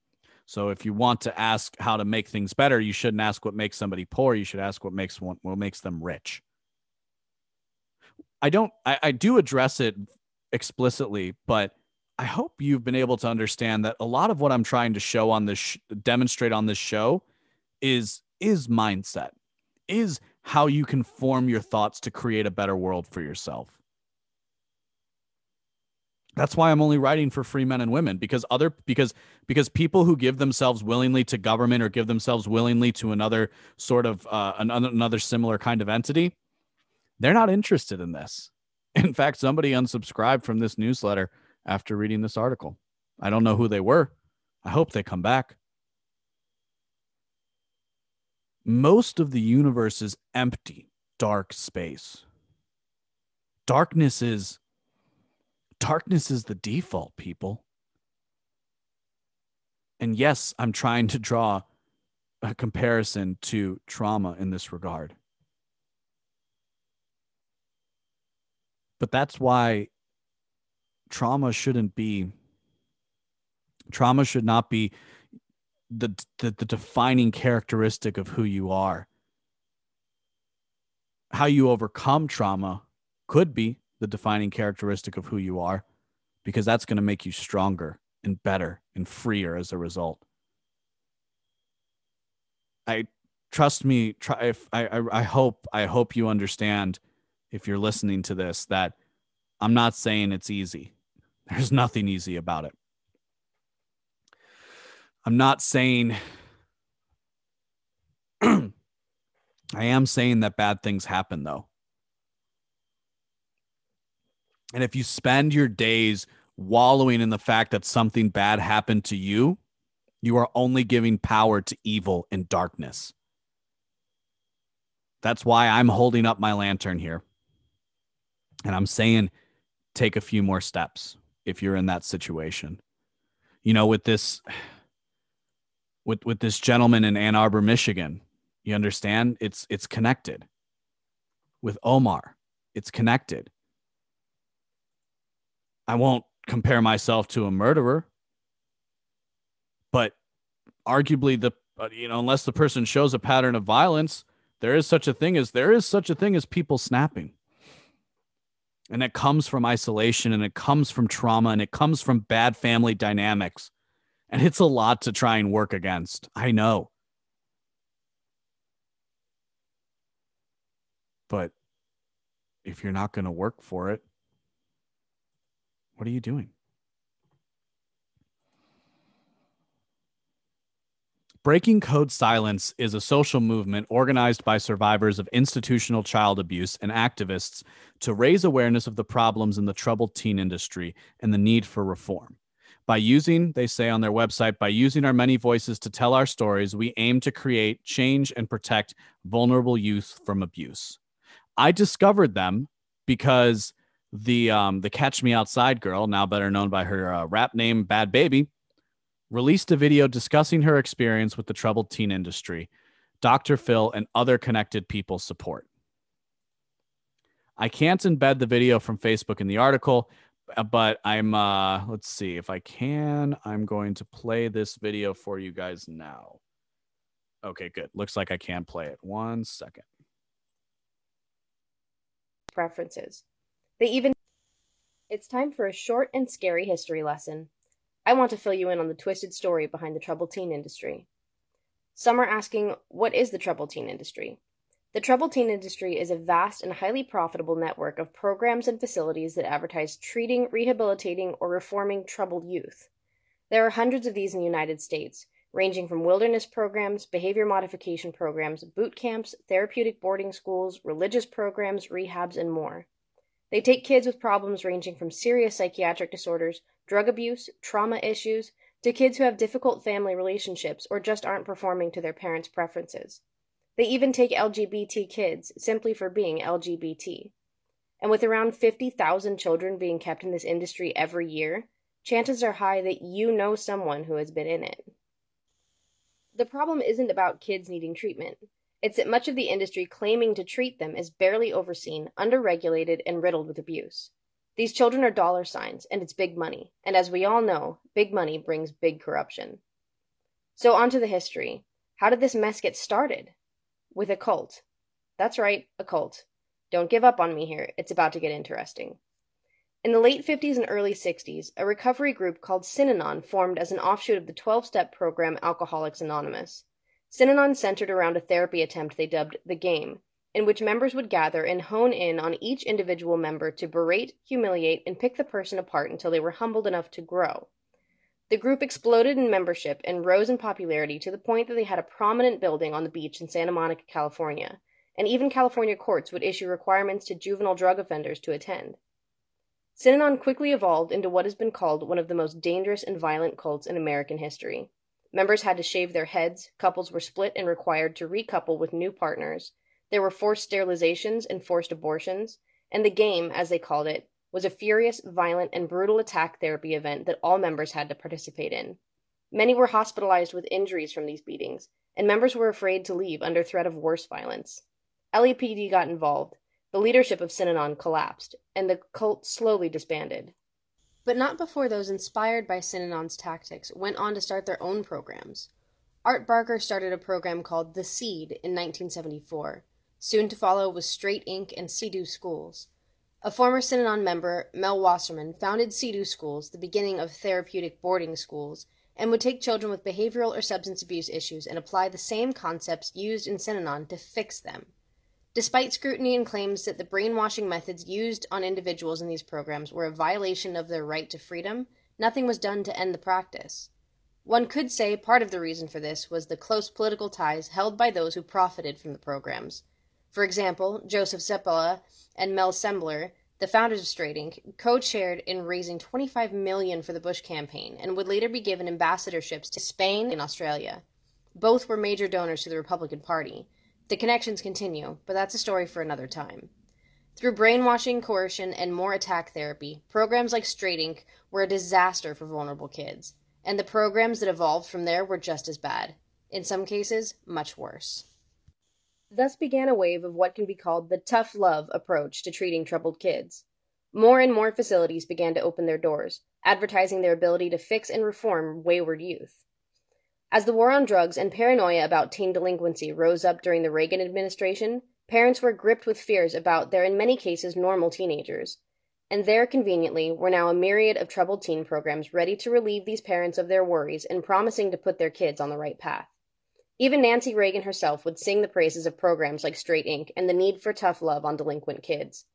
So if you want to ask how to make things better, you shouldn't ask what makes somebody poor. You should ask what makes what makes them rich. I don't. I, I do address it explicitly, but I hope you've been able to understand that a lot of what I'm trying to show on this sh- demonstrate on this show is is mindset. Is how you can form your thoughts to create a better world for yourself. That's why I'm only writing for free men and women because other because because people who give themselves willingly to government or give themselves willingly to another sort of uh, another, another similar kind of entity, they're not interested in this. In fact, somebody unsubscribed from this newsletter after reading this article. I don't know who they were. I hope they come back. Most of the universe is empty, dark space. Darkness is darkness is the default, people. And yes, I'm trying to draw a comparison to trauma in this regard. But that's why trauma shouldn't be trauma should not be the, the, the defining characteristic of who you are. How you overcome trauma could be the defining characteristic of who you are because that's going to make you stronger and better and freer as a result. I trust me try if I, I i hope i hope you understand if you're listening to this that i'm not saying it's easy there's nothing easy about it. I'm not saying, [clears throat] I am saying that bad things happen though. And if you spend your days wallowing in the fact that something bad happened to you, you are only giving power to evil and darkness. That's why I'm holding up my lantern here. And I'm saying, take a few more steps if you're in that situation. You know, with this with with this gentleman in Ann Arbor, Michigan, you understand? It's it's connected. With Omar, it's connected. I won't compare myself to a murderer, but arguably the uh, you know, unless the person shows a pattern of violence, there is such a thing as there is such a thing as people snapping and it comes from isolation and it comes from trauma and it comes from bad family dynamics. And it's a lot to try and work against. I know. But if you're not going to work for it what are you doing Breaking Code Silence is a social movement organized by survivors of institutional child abuse and activists to raise awareness of the problems in the troubled teen industry and the need for reform. By using, they say on their website, by using our many voices to tell our stories, we aim to create, change, and protect vulnerable youth from abuse. I discovered them because the um, the Catch Me Outside girl, now better known by her uh, rap name Bad Bhabie, released a video discussing her experience with the troubled teen industry. Dr. Phil and other connected people support. I can't embed the video from Facebook in the article, uh, but I'm uh let's see if I can. I'm going to play this video for you guys now. Okay, good. Looks like I can play it. One second. Preferences. They even It's time for a short and scary history lesson. I want to fill you in on the twisted story behind the troubled teen industry. Some are asking, what is the troubled teen industry? The troubled teen industry is a vast and highly profitable network of programs and facilities that advertise treating, rehabilitating, or reforming troubled youth. There are hundreds of these in the United States, ranging from wilderness programs, behavior modification programs, boot camps, therapeutic boarding schools, religious programs, rehabs, and more. They take kids with problems ranging from serious psychiatric disorders, drug abuse, trauma issues, to kids who have difficult family relationships or just aren't performing to their parents' preferences. They even take LGBT kids simply for being LGBT. And with around 50,000 children being kept in this industry every year, chances are high that you know someone who has been in it. The problem isn't about kids needing treatment. It's that much of the industry claiming to treat them is barely overseen, underregulated, and riddled with abuse. These children are dollar signs, and it's big money. And as we all know, big money brings big corruption. So, on to the history. How did this mess get started? with a cult. That's right, a cult. Don't give up on me here, it's about to get interesting. In the late 50s and early 60s, a recovery group called Synanon formed as an offshoot of the 12 step program Alcoholics Anonymous. Synanon centered around a therapy attempt they dubbed The Game, in which members would gather and hone in on each individual member to berate, humiliate, and pick the person apart until they were humbled enough to grow. The group exploded in membership and rose in popularity to the point that they had a prominent building on the beach in Santa Monica, California, and even California courts would issue requirements to juvenile drug offenders to attend. Synanon quickly evolved into what has been called one of the most dangerous and violent cults in American history. Members had to shave their heads, couples were split and required to recouple with new partners, there were forced sterilizations and forced abortions, and the game, as they called it, was a furious, violent, and brutal attack therapy event that all members had to participate in. Many were hospitalized with injuries from these beatings, and members were afraid to leave under threat of worse violence. LAPD got involved, the leadership of Synanon collapsed, and the cult slowly disbanded. But not before those inspired by Synanon's tactics went on to start their own programs. Art Barker started a program called The Seed in 1974. Soon to follow was Straight Inc. and CEDU Schools. A former Synanon member, Mel Wasserman, founded CEDU Schools, the beginning of therapeutic boarding schools, and would take children with behavioral or substance abuse issues and apply the same concepts used in Synanon to fix them. Despite scrutiny and claims that the brainwashing methods used on individuals in these programs were a violation of their right to freedom, nothing was done to end the practice. One could say part of the reason for this was the close political ties held by those who profited from the programs. For example, Joseph Zappala and Mel Sembler, the founders of Straight Inc., co-chaired in raising 25 million for the Bush campaign and would later be given ambassadorships to Spain and Australia. Both were major donors to the Republican Party. The connections continue, but that's a story for another time. Through brainwashing, coercion, and more attack therapy, programs like Straight Inc. were a disaster for vulnerable kids, and the programs that evolved from there were just as bad. In some cases, much worse. Thus began a wave of what can be called the tough love approach to treating troubled kids. More and more facilities began to open their doors, advertising their ability to fix and reform wayward youth. As the war on drugs and paranoia about teen delinquency rose up during the Reagan administration, parents were gripped with fears about their, in many cases, normal teenagers. And there, conveniently, were now a myriad of troubled teen programs ready to relieve these parents of their worries and promising to put their kids on the right path. Even Nancy Reagan herself would sing the praises of programs like Straight Inc. and the need for tough love on delinquent kids.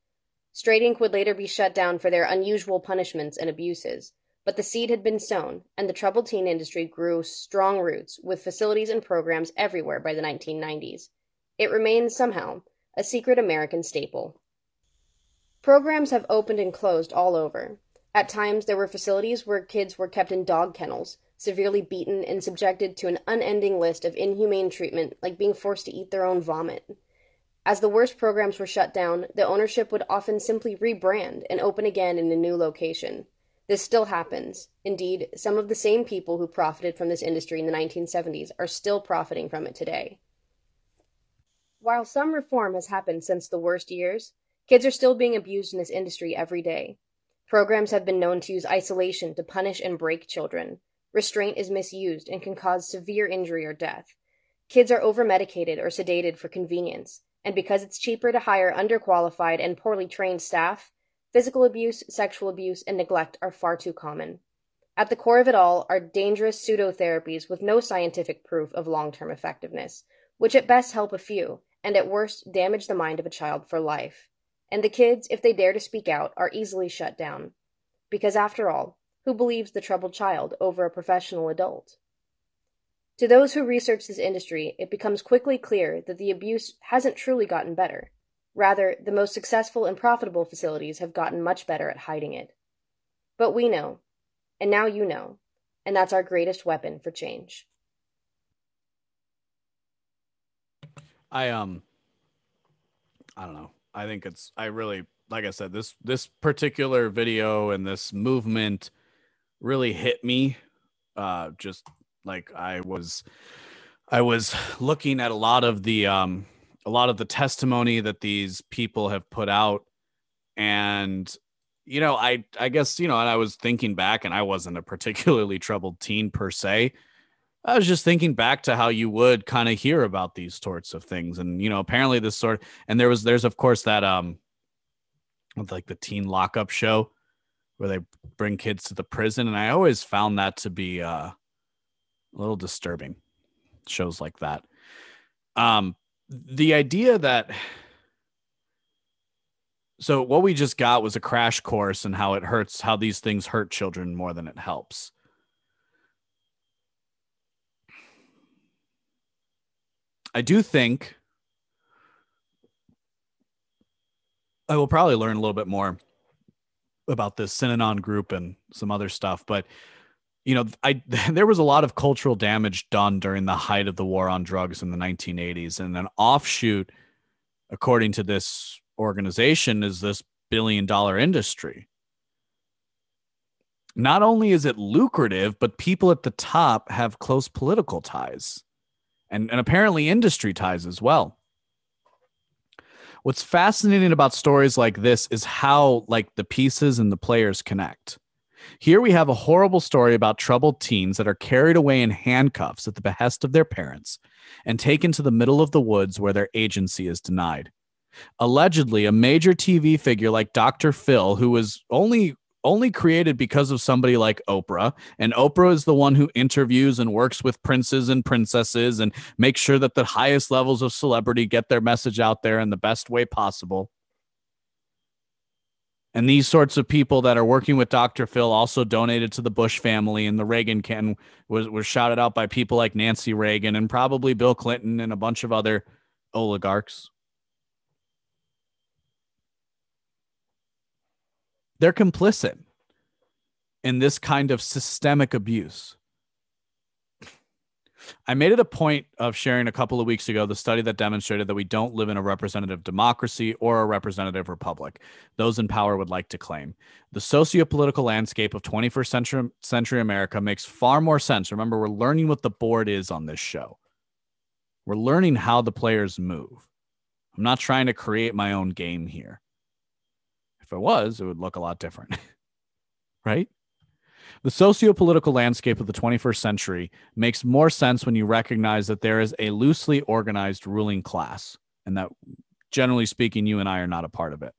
Straight Inc. would later be shut down for their unusual punishments and abuses, but the seed had been sown, and the troubled teen industry grew strong roots with facilities and programs everywhere by the 1990s. It remains, somehow, a secret American staple. Programs have opened and closed all over. At times, there were facilities where kids were kept in dog kennels, severely beaten and subjected to an unending list of inhumane treatment, like being forced to eat their own vomit. As the worst programs were shut down, the ownership would often simply rebrand and open again in a new location. This still happens. Indeed, some of the same people who profited from this industry in the 1970s are still profiting from it today. While some reform has happened since the worst years, kids are still being abused in this industry every day. Programs have been known to use isolation to punish and break children. Restraint is misused and can cause severe injury or death. Kids are overmedicated or sedated for convenience, and because it's cheaper to hire underqualified and poorly trained staff, physical abuse, sexual abuse, and neglect are far too common. At the core of it all are dangerous pseudotherapies with no scientific proof of long term effectiveness, which at best help a few, and at worst damage the mind of a child for life. And the kids, if they dare to speak out, are easily shut down. Because after all, who believes the troubled child over a professional adult? To those who research this industry, it becomes quickly clear that the abuse hasn't truly gotten better. Rather, the most successful and profitable facilities have gotten much better at hiding it. But we know, and now you know, and that's our greatest weapon for change. I um I don't know. I think it's I really like I said this this particular video and this movement really hit me uh just like I was I was looking at a lot of the um a lot of the testimony that these people have put out. And you know I I guess you know and I was thinking back and I wasn't a particularly troubled teen per se. I was just thinking back to how you would kind of hear about these sorts of things. And you know apparently this sort and there was there's of course that um like the teen lockup show where they bring kids to the prison and I always found that to be uh a little disturbing shows like that. Um the idea that so what we just got was a crash course and how it hurts how these things hurt children more than it helps. I do think i will probably learn a little bit more about this synanon group and some other stuff but you know, I [laughs] there was a lot of cultural damage done during the height of the war on drugs in the 1980s, and an offshoot, according to this organization, is this billion dollar industry. Not only is it lucrative, but people at the top have close political ties and, and apparently industry ties as well. What's fascinating about stories like this is how like the pieces and the players connect. Here we have a horrible story about troubled teens that are carried away in handcuffs at the behest of their parents and taken to the middle of the woods where their agency is denied. Allegedly, a major TV figure like Dr. Phil, who was only only created because of somebody like Oprah, and Oprah is the one who interviews and works with princes and princesses and makes sure that the highest levels of celebrity get their message out there in the best way possible. And these sorts of people that are working with Dr. Phil also donated to the Bush family, and the Reagan can was was shouted out by people like Nancy Reagan and probably Bill Clinton and a bunch of other oligarchs. They're complicit in this kind of systemic abuse. I made it a point of sharing a couple of weeks ago the study that demonstrated that we don't live in a representative democracy or a representative republic. Those in power would like to claim. The socio-political landscape of 21st century, century America makes far more sense. Remember, we're learning what the board is on this show. We're learning how the players move. I'm not trying to create my own game here. If it was, it would look a lot different. [laughs] right? The socio-political landscape of the 21st century makes more sense when you recognize that there is a loosely organized ruling class, and that generally speaking, you and I are not a part of it.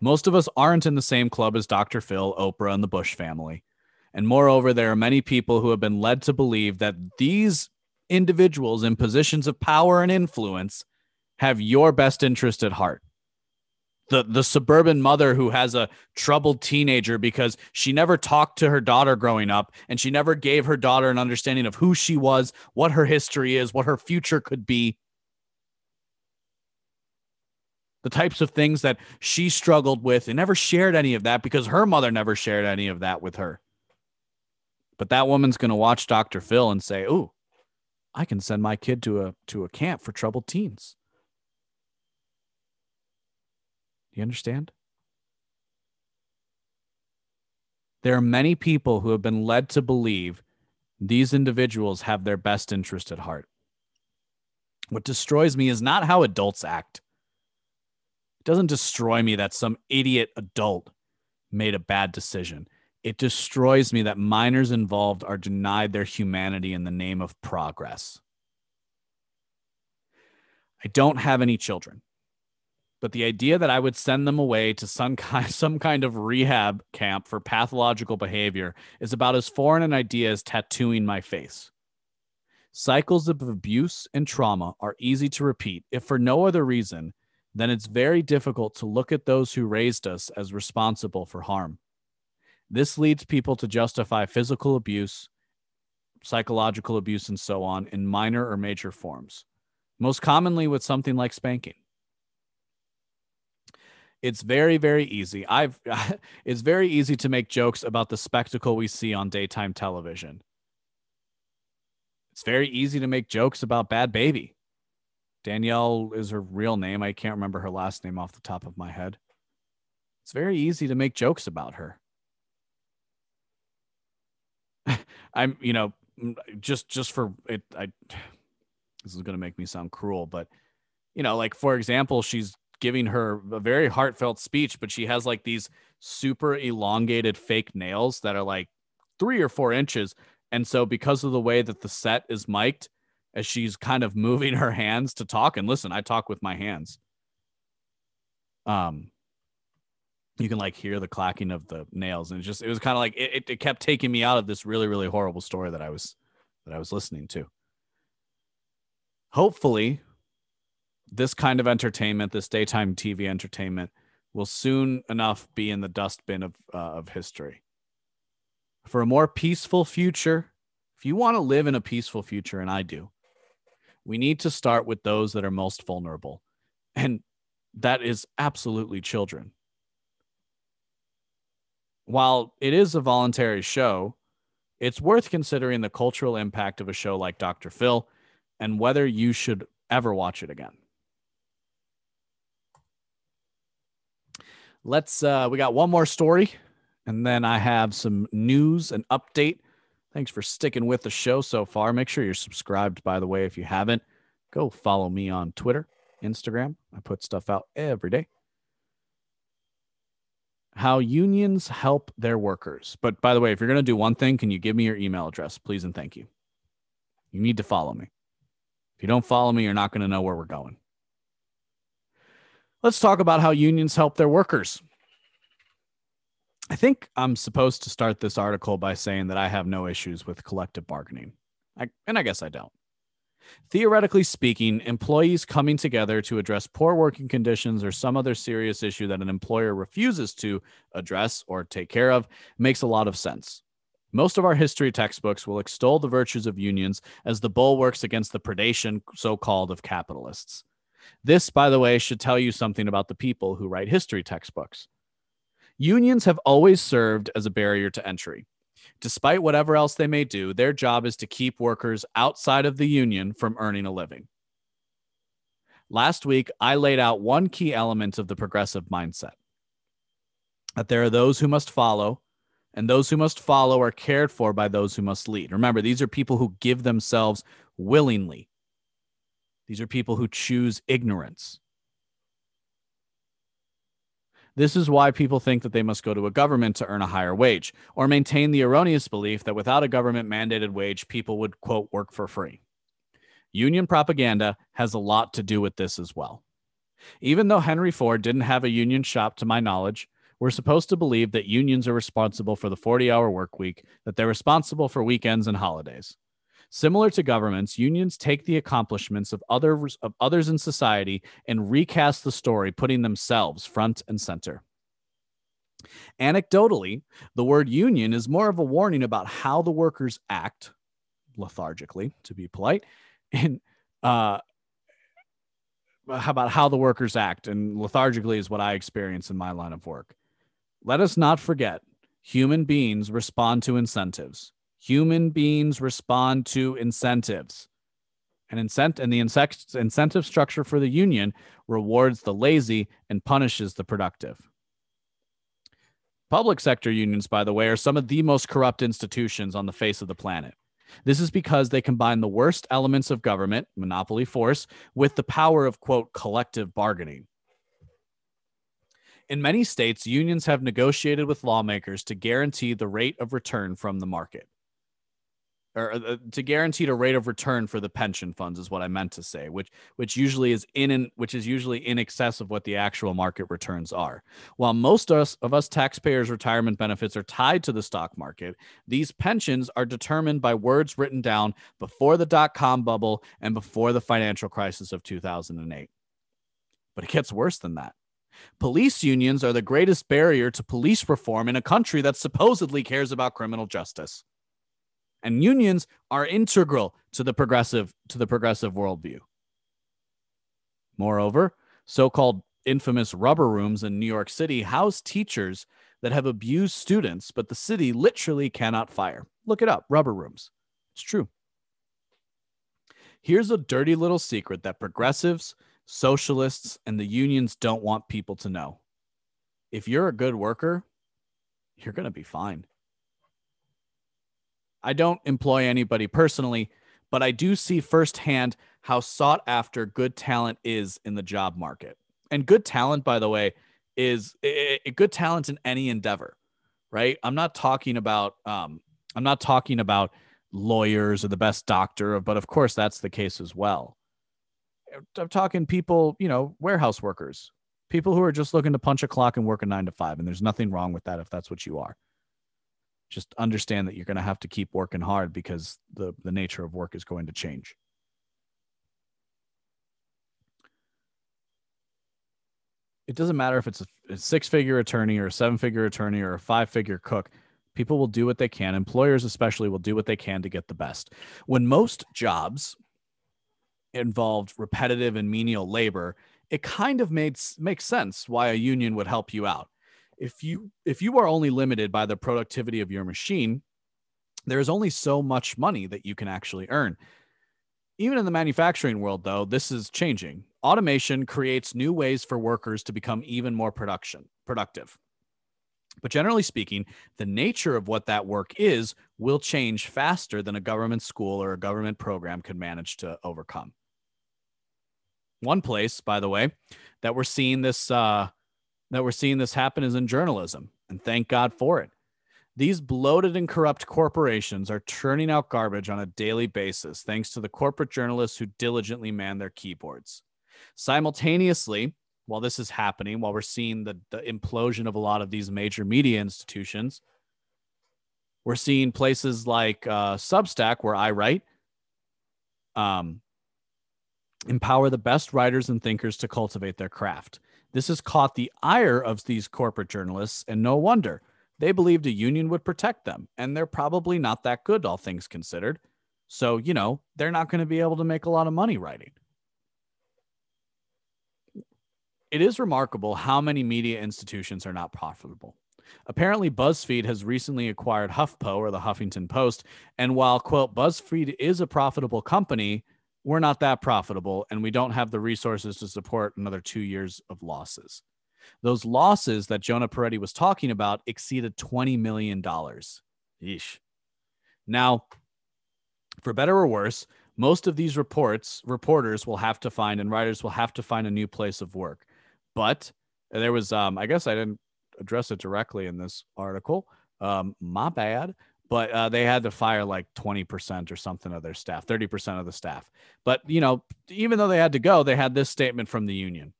Most of us aren't in the same club as Dr. Phil, Oprah, and the Bush family. And moreover, there are many people who have been led to believe that these individuals in positions of power and influence have your best interest at heart the the suburban mother who has a troubled teenager because she never talked to her daughter growing up and she never gave her daughter an understanding of who she was, what her history is, what her future could be. the types of things that she struggled with and never shared any of that because her mother never shared any of that with her. But that woman's going to watch Dr. Phil and say, "Ooh, I can send my kid to a to a camp for troubled teens." Do you understand? There are many people who have been led to believe these individuals have their best interest at heart. What destroys me is not how adults act. It doesn't destroy me that some idiot adult made a bad decision. It destroys me that minors involved are denied their humanity in the name of progress. I don't have any children, but the idea that I would send them away to some kind, [laughs] some kind of rehab camp for pathological behavior is about as foreign an idea as tattooing my face. Cycles of abuse and trauma are easy to repeat if for no other reason then it's very difficult to look at those who raised us as responsible for harm. This leads people to justify physical abuse, psychological abuse, and so on in minor or major forms, most commonly with something like spanking. It's very, very easy. I've [laughs] it's very easy to make jokes about the spectacle we see on daytime television. It's very easy to make jokes about Bhad Bhabie Danielle is her real name. I can't remember her last name off the top of my head. It's very easy to make jokes about her. [laughs] I'm, you know, just just for it I [sighs] this is going to make me sound cruel, but you know, like for example, she's giving her a very heartfelt speech, but she has like these super elongated fake nails that are like 3 or 4 inches. And so because of the way that the set is mic'd, as she's kind of [laughs] moving her hands to talk. And listen, I talk with my hands. Um, you can like hear the clacking of the nails, and just it was kind of like it, it kept taking me out of this really really horrible story that I was that I was listening to. Hopefully, this kind of entertainment, this daytime TV entertainment, will soon enough be in the dustbin of uh, of history. For a more peaceful future, if you want to live in a peaceful future, and I do, we need to start with those that are most vulnerable. And that is absolutely children. While it is a voluntary show, it's worth considering the cultural impact of a show like Dr. Phil and whether you should ever watch it again. Let's, uh, we got one more story, and then I have some news and update Thanks for sticking with the show so far. Make sure you're subscribed, by the way, if you haven't. Go follow me on Twitter, Instagram. I put stuff out every day. How unions help their workers. But by the way, if you're going to do one thing, can you give me your email address, please and thank you? You need to follow me. If you don't follow me, you're not going to know where we're going. Let's talk about how unions help their workers. I think I'm supposed to start this article by saying that I have no issues with collective bargaining. I, and I guess I don't. Theoretically speaking, employees coming together to address poor working conditions or some other serious issue that an employer refuses to address or take care of makes a lot of sense. Most of our history textbooks will extol the virtues of unions as the bulwarks against the predation, so called, of capitalists. This, by the way, should tell you something about the people who write history textbooks. Unions have always served as a barrier to entry. Despite whatever else they may do, their job is to keep workers outside of the union from earning a living. Last week, I laid out one key element of the progressive mindset that there are those who must follow, and those who must follow are cared for by those who must lead. Remember, these are people who give themselves willingly, these are people who choose ignorance. This is why people think that they must go to a government to earn a higher wage, or maintain the erroneous belief that without a government mandated wage, people would, quote, work for free. Union propaganda has a lot to do with this as well. Even though Henry Ford didn't have a union shop, to my knowledge, we're supposed to believe that unions are responsible for the 40 hour work week, that they're responsible for weekends and holidays. Similar to governments, unions take the accomplishments of others of others in society and recast the story, putting themselves front and center. Anecdotally, the word union is more of a warning about how the workers act lethargically, to be polite, and uh, about how the workers act and lethargically is what I experience in my line of work. Let us not forget human beings respond to incentives. Human beings respond to incentives. And, incent- and the incentive structure for the union rewards the lazy and punishes the productive. Public sector unions, by the way, are some of the most corrupt institutions on the face of the planet. This is because they combine the worst elements of government, monopoly force, with the power of, quote, collective bargaining. In many states, unions have negotiated with lawmakers to guarantee the rate of return from the market or uh, to guarantee a rate of return for the pension funds is what I meant to say, which which usually is in an, which is usually in excess of what the actual market returns are. While most of us, of us taxpayers' retirement benefits are tied to the stock market, these pensions are determined by words written down before the dot com bubble and before the financial crisis of 2008. But it gets worse than that. Police unions are the greatest barrier to police reform in a country that supposedly cares about criminal justice and unions are integral to the progressive to the progressive worldview. Moreover, so-called infamous rubber rooms in New York City house teachers that have abused students, but the city literally cannot fire. Look it up, rubber rooms. It's true. Here's a dirty little secret that progressives, socialists, and the unions don't want people to know. If you're a good worker, you're going to be fine. I don't employ anybody personally, but I do see firsthand how sought after good talent is in the job market. And good talent, by the way, is a good talent in any endeavor, right? I'm not talking about um, I'm not talking about lawyers or the best doctor, but of course that's the case as well. I'm talking people, you know, warehouse workers, people who are just looking to punch a clock and work a nine to five, and there's nothing wrong with that if that's what you are just understand that you're going to have to keep working hard because the, the nature of work is going to change. It doesn't matter if it's a, six figure attorney or a seven figure attorney or a five figure cook. People will do what they can. Employers, especially, will do what they can to get the best. When most jobs involved repetitive and menial labor, it kind of made makes sense why a union would help you out if you if you are only limited by the productivity of your machine there is only so much money that you can actually earn. Even in the manufacturing world though this is changing. Automation creates new ways for workers to become even more production productive. But generally speaking the nature of what that work is will change faster than a government school or a government program could manage to overcome. One place by the way that we're seeing this uh, that we're seeing this happen is in journalism, and thank God for it. These bloated and corrupt corporations are churning out garbage on a daily basis thanks to the corporate journalists who diligently man their keyboards. Simultaneously, while this is happening, while we're seeing the, the implosion of a lot of these major media institutions, we're seeing places like uh, Substack, where I write, um, empower the best writers and thinkers to cultivate their craft. This has caught the ire of these corporate journalists, and no wonder. They believed a union would protect them, and they're probably not that good, all things considered. So, you know, they're not going to be able to make a lot of money writing. It is remarkable how many media institutions are not profitable. Apparently, BuzzFeed has recently acquired HuffPo or the Huffington Post. And while, quote, BuzzFeed is a profitable company, we're not that profitable and we don't have the resources to support another two years of losses. Those losses that Jonah Peretti was talking about exceeded $20 million. Yeesh. Now, for better or worse, most of these reports, reporters will have to find and writers will have to find a new place of work. But there was, um, I guess I didn't address it directly in this article. Um, my bad but uh, they had to fire like 20% or something of their staff, 30% of the staff. But, you know, even though they had to go, they had this statement from the union.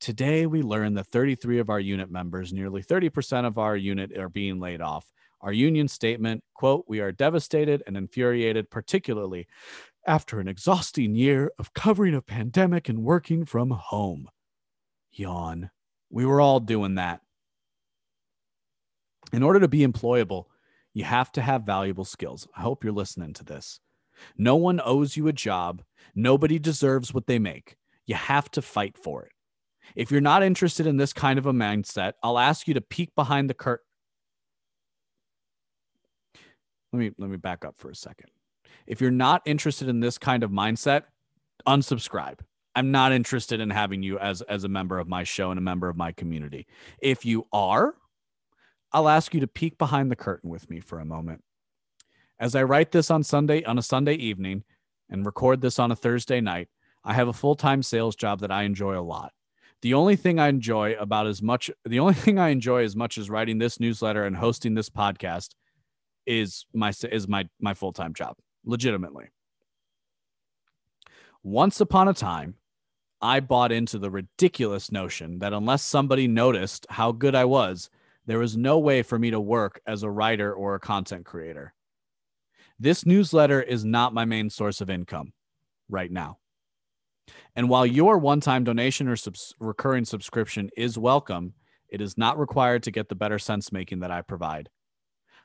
Today, we learned that 33 of our unit members, nearly 30% of our unit, are being laid off. Our union statement, quote, we are devastated and infuriated, particularly after an exhausting year of covering a pandemic and working from home. Yawn. We were all doing that. In order to be employable, you have to have valuable skills. I hope you're listening to this. No one owes you a job. Nobody deserves what they make. You have to fight for it. If you're not interested in this kind of a mindset, I'll ask you to peek behind the curtain. Let me let me back up for a second. If you're not interested in this kind of mindset, unsubscribe. I'm not interested in having you as as a member of my show and a member of my community. If you are, I'll ask you to peek behind the curtain with me for a moment. As I write this on Sunday on a Sunday evening and record this on a Thursday night, I have a full-time sales job that I enjoy a lot. The only thing I enjoy about as much the only [laughs] thing I enjoy as much as writing this newsletter and hosting this podcast is my is my my full-time job. Legitimately. Once upon a time, I bought into the ridiculous notion that unless somebody noticed how good I was, there was no way for me to work as a writer or a content creator. This newsletter is not my main source of income right now. And while your one time donation or subs- recurring subscription is welcome, it is not required to get the better sense making that I provide.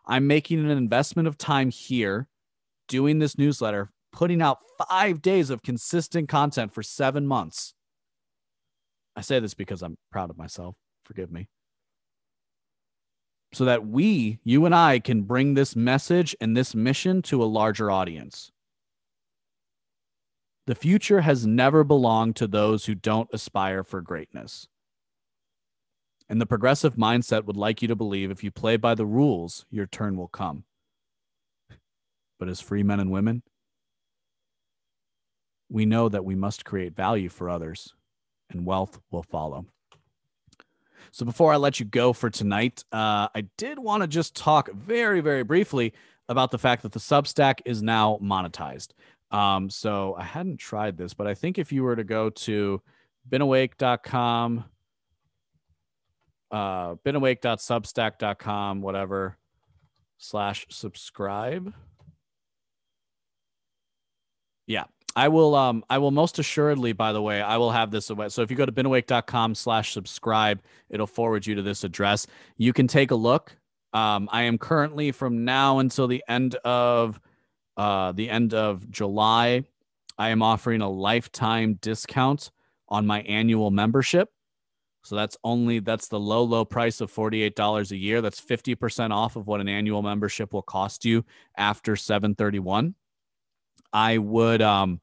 I'm making an investment of time here doing this newsletter, putting out five days of consistent content for seven months. I say this because I'm proud of myself. Forgive me. So that we, you and I, can bring this message and this mission to a larger audience. The future has never belonged to those who don't aspire for greatness. And the progressive mindset would like you to believe if you play by the rules, your turn will come. But as free men and women, we know that we must create value for others, and wealth will follow. So before I let you go for tonight, uh, I did want to just talk very, very briefly about the fact that the Substack is now monetized. Um, so I hadn't tried this, but I think if you were to go to beenawake.com, uh, beenawake.substack.com, whatever, slash subscribe. Yeah, I will um I will most assuredly, by the way, I will have this away. So if you go to beenawake.com slash subscribe, it'll forward you to this address. You can take a look. Um, I am currently from now until the end of uh the end of July. I am offering a lifetime discount on my annual membership. So that's only that's the low, low price of $48 a year. That's 50% off of what an annual membership will cost you after 731. I would um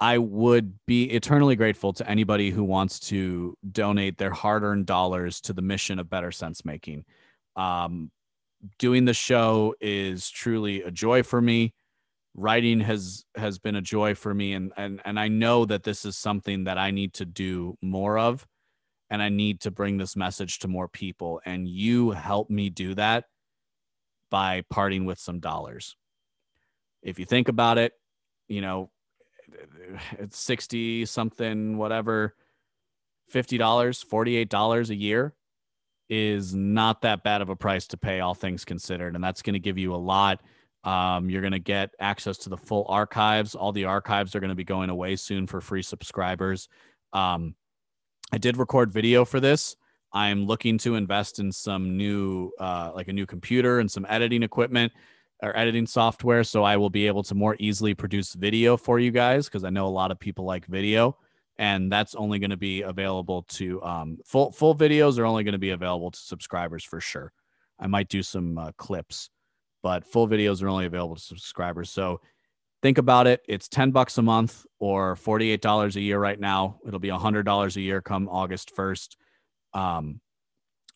I would be eternally grateful to anybody who wants to donate their hard-earned dollars to the mission of better sense making. Um, doing the show is truly a joy for me. Writing has has been a joy for me, and and and I know that this is something that I need to do more of, and I need to bring this message to more people. And you help me do that by parting with some dollars if you think about it, you know, it's 60 something, whatever, $50, $48 a year is not that bad of a price to pay, all things considered. And that's going to give you a lot. Um, you're going to get access to the full archives. All the archives are going to be going away soon for free subscribers. Um, I did record video for this. I'm looking to invest in some new, uh, like a new computer and some editing equipment or editing software so I will be able to more easily produce video for you guys because I know a lot of people like video and that's only going to be available to um, full full videos are only going to be available to subscribers for sure. I might do some uh, clips, but full videos are only available to subscribers. So think about it. It's 10 bucks a month or $48 a year right now. It'll be $100 a year come August 1st. Um,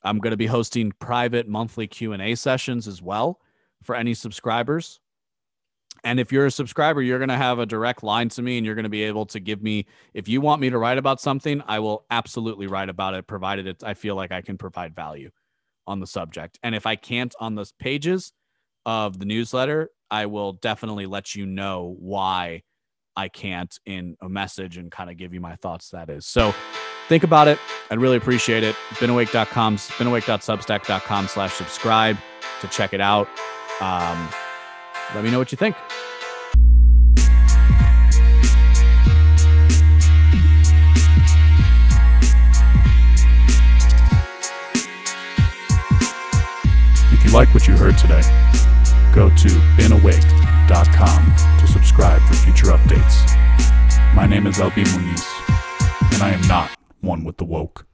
I'm going to be hosting private monthly Q&A sessions as well for any subscribers. And if you're a subscriber, you're going to have a direct line to me and you're going to be able to give me, if you want me to write about something, I will absolutely write about it, provided it, I feel like I can provide value on the subject. And if I can't on the pages of the newsletter, I will definitely let you know why I can't in a message and kind of give you my thoughts. That is. So think about it. I'd really appreciate it. Beenawake.com, beenawake.substack.com slash subscribe to check it out. Um, let me know what you think. If you like what you heard today, go to beenawake.com to subscribe for future updates. My name is LB Muniz, and I am not one with the woke.